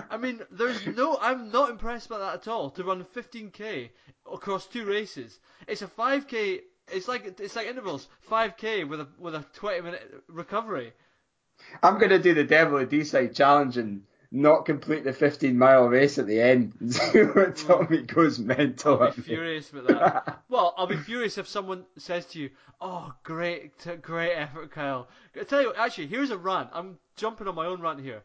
I mean, there's no. I'm not impressed by that at all. To run 15k across two races, it's a 5k. It's like it's like intervals. 5k with a with a 20 minute recovery. I'm going to do the Devil of Deeside challenge and not complete the 15 mile race at the end see what mm. Tommy goes mental I'll be furious about that. well, I'll be furious if someone says to you, "Oh, great, great effort, Kyle." I tell you, actually, here's a rant. I'm jumping on my own rant here.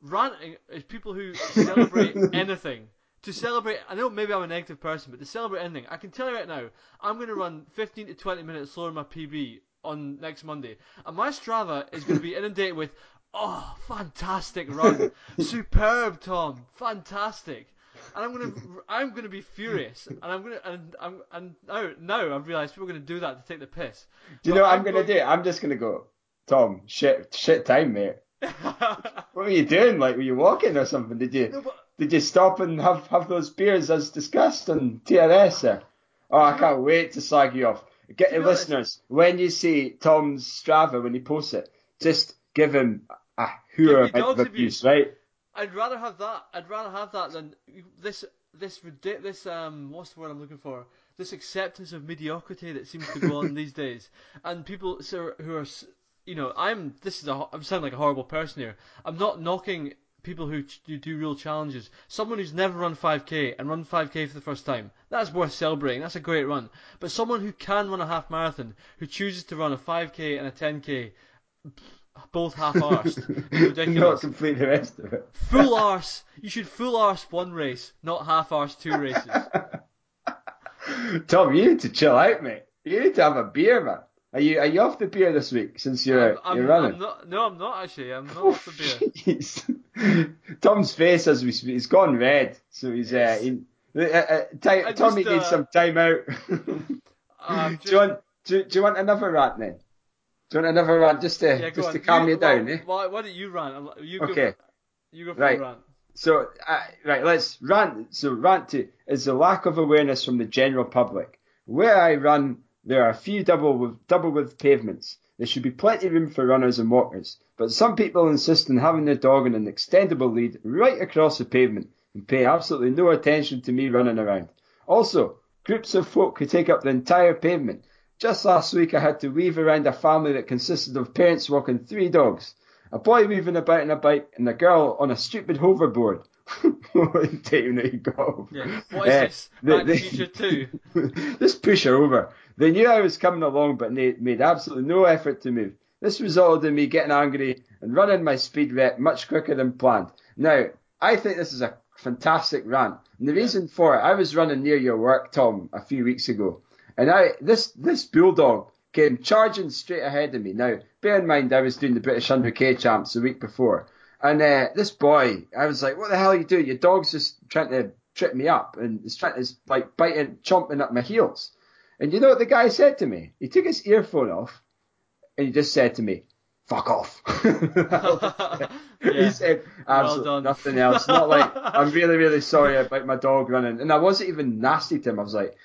Ranting is people who celebrate anything. To celebrate, I know maybe I'm a negative person, but to celebrate anything, I can tell you right now, I'm going to run 15 to 20 minutes slower than my PB on next Monday, and my Strava is going to be inundated with, "Oh, fantastic run, superb, Tom, fantastic." and I'm gonna I'm gonna be furious, and I'm gonna and I'm and now now I've realised people are gonna do that to take the piss. Do you But know what I'm, I'm going to going- do? I'm just going to go, Tom, shit, shit time, mate. What were you doing? Like, were you walking or something? Did you no, but did you stop and have, have those beers as discussed on TRS? There? Oh, I can't wait to slag you off. Get be listeners when you see Tom's Strava when he posts it, just give him a hooer of abuse, right? I'd rather have that. I'd rather have that than this this this um what's the word I'm looking for? This acceptance of mediocrity that seems to go on these days, and people who are you know I'm this is a I'm sounding like a horrible person here. I'm not knocking people who ch- do, real challenges. Someone who's never run 5k and run 5k for the first time, that's worth celebrating. That's a great run. But someone who can run a half marathon, who chooses to run a 5k and a 10k, both half-arsed, is Not complete the rest of it. Full arse. You should full arse one race, not half arse two races. Tom, you need to chill out, mate. You need to have a beer, man. Are you are you off the beer this week since you're I'm, you're I'm, running? I'm not. No, I'm not actually. I'm not off the beer. Jeez. Tom's face as we speak, he's gone red. So he's uh, Yes. he, Uh, uh, ti- I Tommy just, needs uh, some time out. Uh, do, you want, do, do you want another rant then? Do you want another rant just to yeah, just on. to calm you, down? well, eh? Why, why don't you rant? You go, Okay. You go for Right. the rant. So, uh, right, let's rant. So, rant to is the lack of awareness from the general public. Where I run, there are a few double with double width pavements. There should be plenty of room for runners and walkers, but some people insist on having their dog in an extendable lead right across the pavement and pay absolutely no attention to me running around. Also, groups of folk who take up the entire pavement. Just last week I had to weave around a family that consisted of parents walking three dogs, a boy weaving about on a bike, and a girl on a stupid hoverboard. Don't even know you got. Yeah. What is Eh, this? the- the- Future 2. Just push her over. They knew I was coming along, but they made absolutely no effort to move. This resulted in me getting angry and running my speed rep much quicker than planned. Now, I think this is a fantastic rant. And the reason for it, I was running near your work, Tom, a few weeks ago. And I, this, this bulldog came charging straight ahead of me. Now, bear in mind, I was doing the British 100k champs the week before. And, uh, this boy, I was like, what the hell are you doing? Your dog's just trying to trip me up and it's trying to, like, biting, chomping up my heels. And you know what the guy said to me? He took his earphone off and he just said to me, fuck off. Yeah. He said absolutely done. nothing else. Not like, I'm really, really sorry about my dog running. And I wasn't even nasty to him. I was like,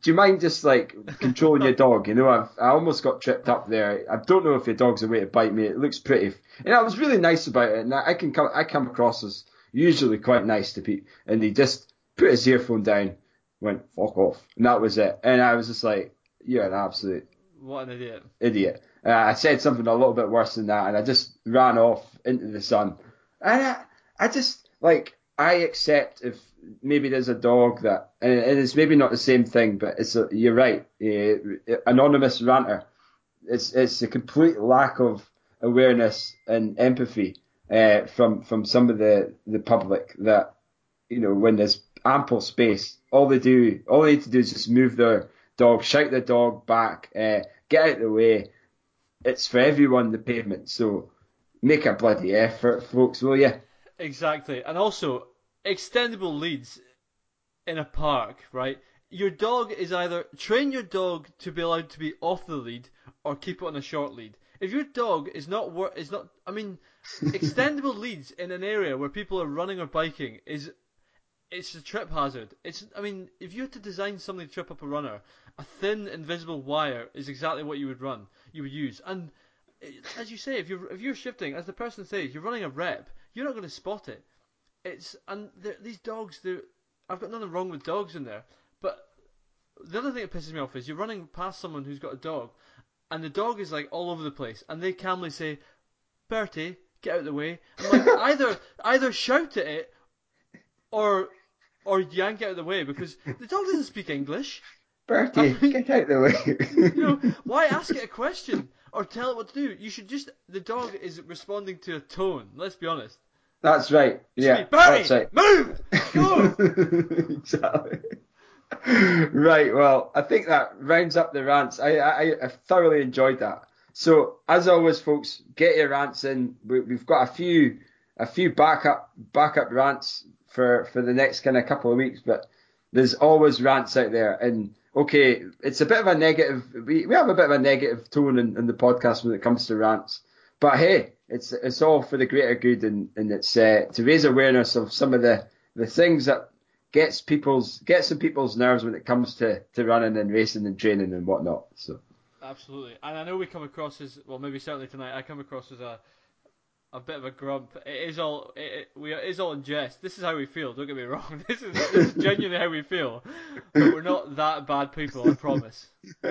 do you mind just like controlling your dog? You know, I've, I almost got tripped up there. I don't know if your dog's a way to bite me. It looks pretty. And I was really nice about it. And I I can come, I come across as usually quite nice to people. And he just put his earphone down, went, fuck off. And that was it. And I was just like, you're an absolute What an idiot. idiot. Uh, I said something a little bit worse than that, and I just ran off into the sun. And I, I just like I accept if maybe there's a dog that, and and it's maybe not the same thing, but it's a, you're right. Uh, anonymous ranter. It's it's a complete lack of awareness and empathy uh, from from some of the the public that you know when there's ample space, all they do, all they need to do is just move their dog, shout their dog back, uh, get out of the way. It's for everyone the pavement, so make a bloody effort, folks, will you? Exactly. And also, extendable leads in a park, right? Your dog is either train your dog to be allowed to be off the lead or keep it on a short lead. If your dog is not wor- is not I mean extendable leads in an area where people are running or biking is it's a trip hazard. It's I mean if you had to design something to trip up a runner, a thin invisible wire is exactly what you would run. You would use. And as you say if you're if you're shifting as the person says, you're running a rep, you're not going to spot it it's and these dogs. They're, I've got nothing wrong with dogs in there, but the other thing that pisses me off is you're running past someone who's got a dog, and the dog is like all over the place, and they calmly say, "Bertie, get out of the way." I'm like, either either shout at it, or or yank out of the way because the dog doesn't speak English. Bertie, get out of the way. You know, why ask it a question or tell it what to do? You should just. The dog is responding to a tone. Let's be honest. That's right. Yeah, Bertie, that's right. move, go. exactly. Right. Well, I think that rounds up the rants. I, I, I thoroughly enjoyed that. So, as always, folks, get your rants in. We, we've got a few, a few backup, backup rants for, for the next kind of couple of weeks, but there's always rants out there. And okay, it's a bit of a negative. We, we have a bit of a negative tone in, in the podcast when it comes to rants. But hey, it's it's all for the greater good, and, and it's uh, to raise awareness of some of the, the things that gets people's gets in people's nerves when it comes to, to running and racing and training and whatnot. So Absolutely, and I know we come across as well. Maybe certainly tonight, I come across as a a bit of a grump. It is all it, it, we it is all in jest. This is how we feel. Don't get me wrong. This is, this is genuinely how we feel. But we're not that bad people. I promise.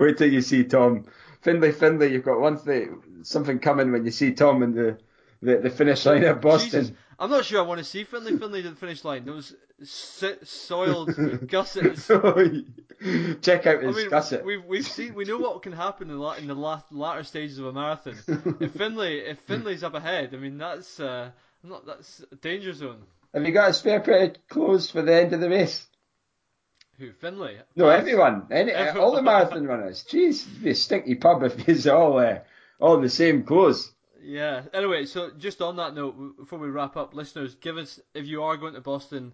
wait till you see Tom Finley. Finley, you've got one thing, something coming when you see Tom in the the, the finish line at Boston. Jesus, I'm not sure I want to see Finley Finley to the finish line. Those si- soiled gussets. Check out I his mean, gusset. we've we've seen we know what can happen in the la- in the last latter stages of a marathon. if Finley if Finley's up ahead, I mean that's uh, not that's a danger zone. Have you got a spare pair of clothes for the end of the race? Who Finley? No, everyone, any, all the marathon runners. Jeez, it'd be a stinky pub if it's all uh, all the same clothes. Yeah. Anyway, so just on that note, before we wrap up, listeners, give us if you are going to Boston,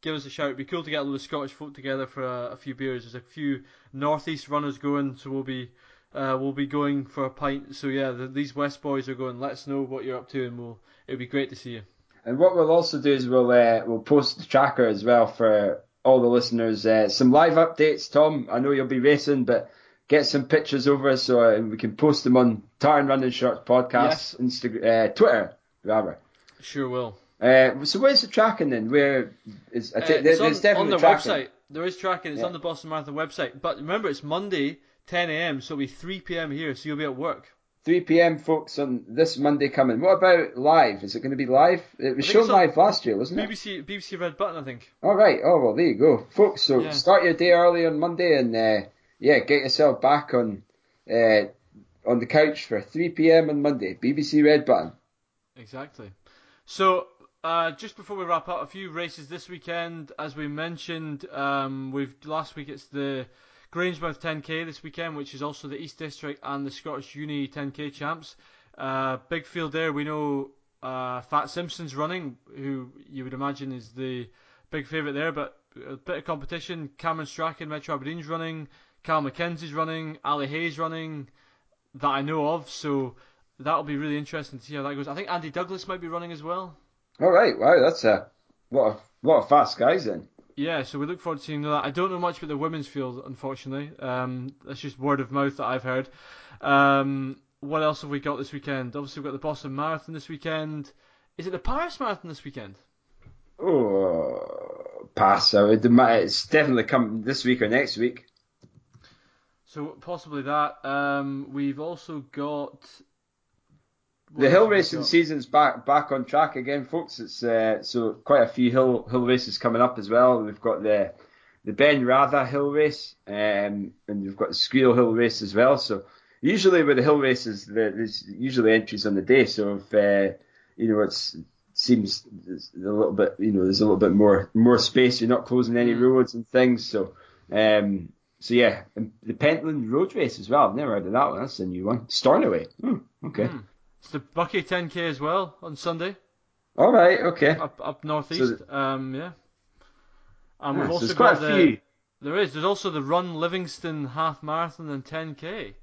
give us a shout. It'd be cool to get a little Scottish folk together for a, a few beers. There's a few northeast runners going, so we'll be uh, we'll be going for a pint. So yeah, the, these West boys are going. Let us know what you're up to, and we'll it'd be great to see you. And what we'll also do is we'll uh, we'll post the tracker as well for all the listeners. Uh, some live updates, Tom. I know you'll be racing, but get some pictures over so uh, we can post them on Tartan Running Shorts podcast, yes. Instagram, uh, Twitter, rather. Sure will. Uh, so where's the tracking then? Where is? I t- uh, it's on, definitely on the tracking. website. There is tracking. It's yeah. on the Boston Marathon website. But remember, it's Monday, 10 a.m. So it'll be 3 p.m. here. So you'll be at work. 3 p.m. folks on this Monday coming. What about live? Is it going to be live? It was shown live last year, wasn't BBC, it? BBC Red Button, I think. All right. Oh well, there you go, folks. So yeah. start your day early on Monday and uh, yeah, get yourself back on uh, on the couch for 3 p.m. on Monday. BBC Red Button. Exactly. So uh, just before we wrap up, a few races this weekend. As we mentioned, um, we've last week it's the Grangemouth 10k this weekend, which is also the East District and the Scottish Uni 10k champs. Uh, big field there. We know uh, Fat Simpson's running, who you would imagine is the big favourite there, but a bit of competition. Cameron Strachan, Metro Aberdeen's running. Cal McKenzie's running. Ali Hayes running that I know of. So that'll be really interesting to see how that goes. I think Andy Douglas might be running as well. All right, wow, that's a what a what a fast guys then. Yeah, so we look forward to seeing that. I don't know much about the women's field, unfortunately. Um, that's just word of mouth that I've heard. Um, what else have we got this weekend? Obviously, we've got the Boston Marathon this weekend. Is it the Paris Marathon this weekend? Oh, pass. It's definitely come this week or next week. So possibly that. Um, we've also got the hill racing season's back back on track again, folks. It's uh, so quite a few hill hill races coming up as well. We've got the the Ben Ratha Hill Race, um, and we've got the Squeal Hill Race as well. So usually with the hill races, there's usually entries on the day. So if uh, you know it seems a little bit, you know, there's a little bit more more space. You're not closing any mm. roads and things. So um, so yeah, the Pentland Road Race as well. I've never heard of that one. That's a new one. Stornoway. Hmm, okay. Mm. It's the Buckie 10k as well on Sunday. All right, okay. Up up northeast, so um, yeah. And we've also so got the. Few. There is. There's also the Run Livingston half marathon and 10k,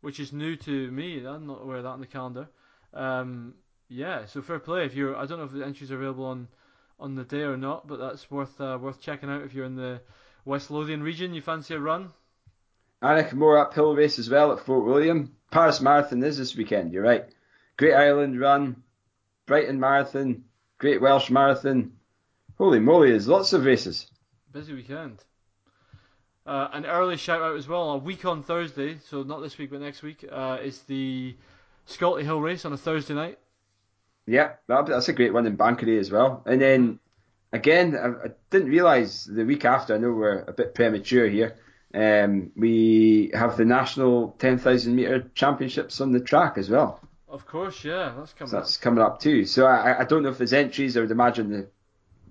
which is new to me. I'm not aware of that on the calendar. Um, yeah, so fair play. If you're, I don't know if the entries are available on on the day or not, but that's worth uh, worth checking out if you're in the West Lothian region. You fancy a run? Aonach Mor uphill race as well at Fort William. Paris Marathon is this weekend. You're right. Great Island Run, Brighton Marathon, Great Welsh Marathon. Holy moly, there's lots of races. Busy weekend. Uh, an early shout out as well. A week on Thursday, so not this week but next week, uh, is the Scolty Hill race on a Thursday night. Yeah, that's a great one in Banchory as well. And then again, I, I didn't realise the week after. I know we're a bit premature here. Um, we have the national 10,000 meter championships on the track as well. Of course, yeah, that's coming. So that's up. coming up too. So I, I don't know if there's entries. I would imagine there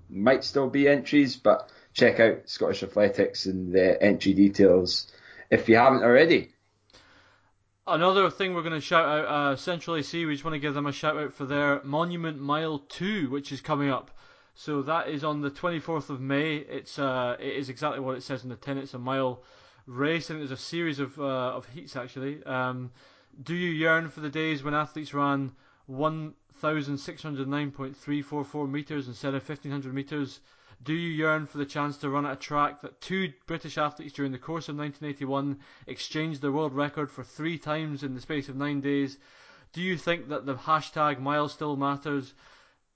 might still be entries, but check out Scottish Athletics and the entry details if you haven't already. Another thing we're going to shout out, uh, Central AC, we just want to give them a shout out for their Monument Mile 2, which is coming up. So that is on the 24th of May. It's uh, it is exactly what it says in the tin. It's a mile race, and there's a series of uh, of heats actually. Um, do you yearn for the days when athletes ran 1,609.344 meters instead of 1,500 meters? Do you yearn for the chance to run at a track that two British athletes during the course of 1981 exchanged their world record for three times in the space of nine days? Do you think that the hashtag mile still matters?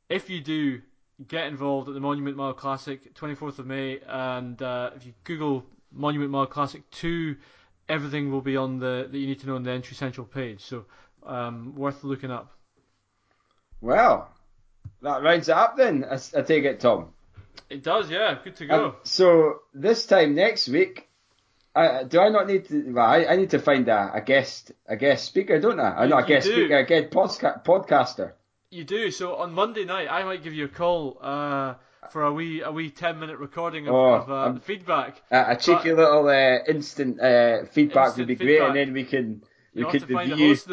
If you do, get involved at the Monument Mile Classic, 24th of May, and uh, if you Google Monument Mile Classic 2, everything will be on the that you need to know on the Entry Central page. So um, worth looking up. Well, that rounds it up then. I, I take it, Tom. It does, yeah. Good to go. Um, so this time next week, I, do I not need to? Well, I, I need to find a, a guest a guest speaker, don't I? I'm not a guest do. speaker, a guest podca- podcaster. You do. So on Monday night, I might give you a call uh, for a wee a wee ten minute recording of, oh, of uh, feedback. A, a cheeky but, little uh, instant uh, feedback instant would be feedback. great, and then we can we you can review. Host,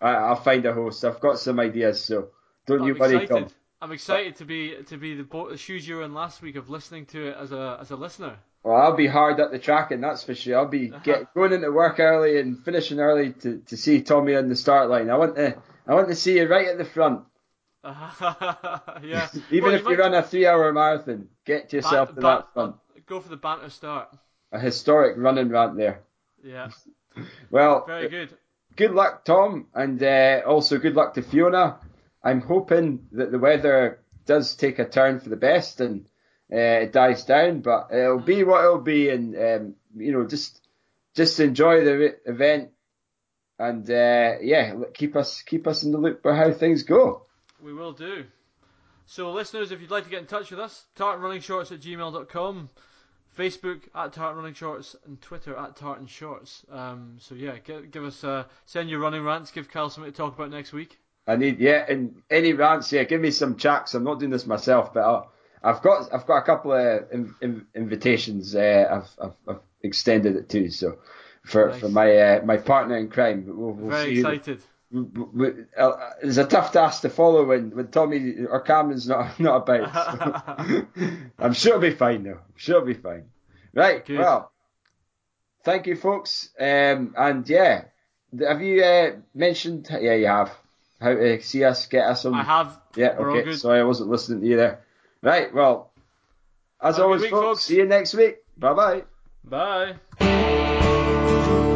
I, will find a host. I've got some ideas, so don't I'm you worry, Tom. I'm excited to be to be the, boat, the shoes you were in last week of listening to it as a as a listener. Well, I'll be hard at the tracking, that's for sure. I'll be get, going into work early and finishing early to, to see Tommy on the start line. I want to I want to see you right at the front. yeah. Even Well, if you run a three-hour marathon, get yourself ban- to ban- that front. Go for the banter start. A historic running rant there. Yeah. Well, Very good. good luck, Tom, and uh, also good luck to Fiona. I'm hoping that the weather does take a turn for the best and uh, it dies down, but it'll be what it'll be, and um, you know, just just enjoy the re- event, and uh, yeah, keep us keep us in the loop for how things go. We will do. So, listeners, if you'd like to get in touch with us, tartanrunningshorts at gmail.com, Facebook at Tartan Running Shorts, and Twitter at Tartan Shorts. Um, so, yeah, give, give us uh, send your running rants, give Cal something to talk about next week. I need yeah, and any rants, yeah, give me some chats. I'm not doing this myself, but I've got I've got a couple of in, in, invitations. Uh, I've, I've I've extended it too. So for Nice. for my uh, my partner in crime, we'll, we'll Very excited. Uh, It's a tough task to follow when, when Tommy or Cameron's not not about. so. I'm sure it'll be fine though. I'm sure it'll be fine. Right. Good. Well, thank you, folks. Um, and yeah, have you uh, mentioned? Yeah, you have. How to see us, get us on. I have. Yeah, We're okay. Sorry, I wasn't listening to you there. Right, well, as Have always, week, folks, folks. see you next week. Bye bye. Bye.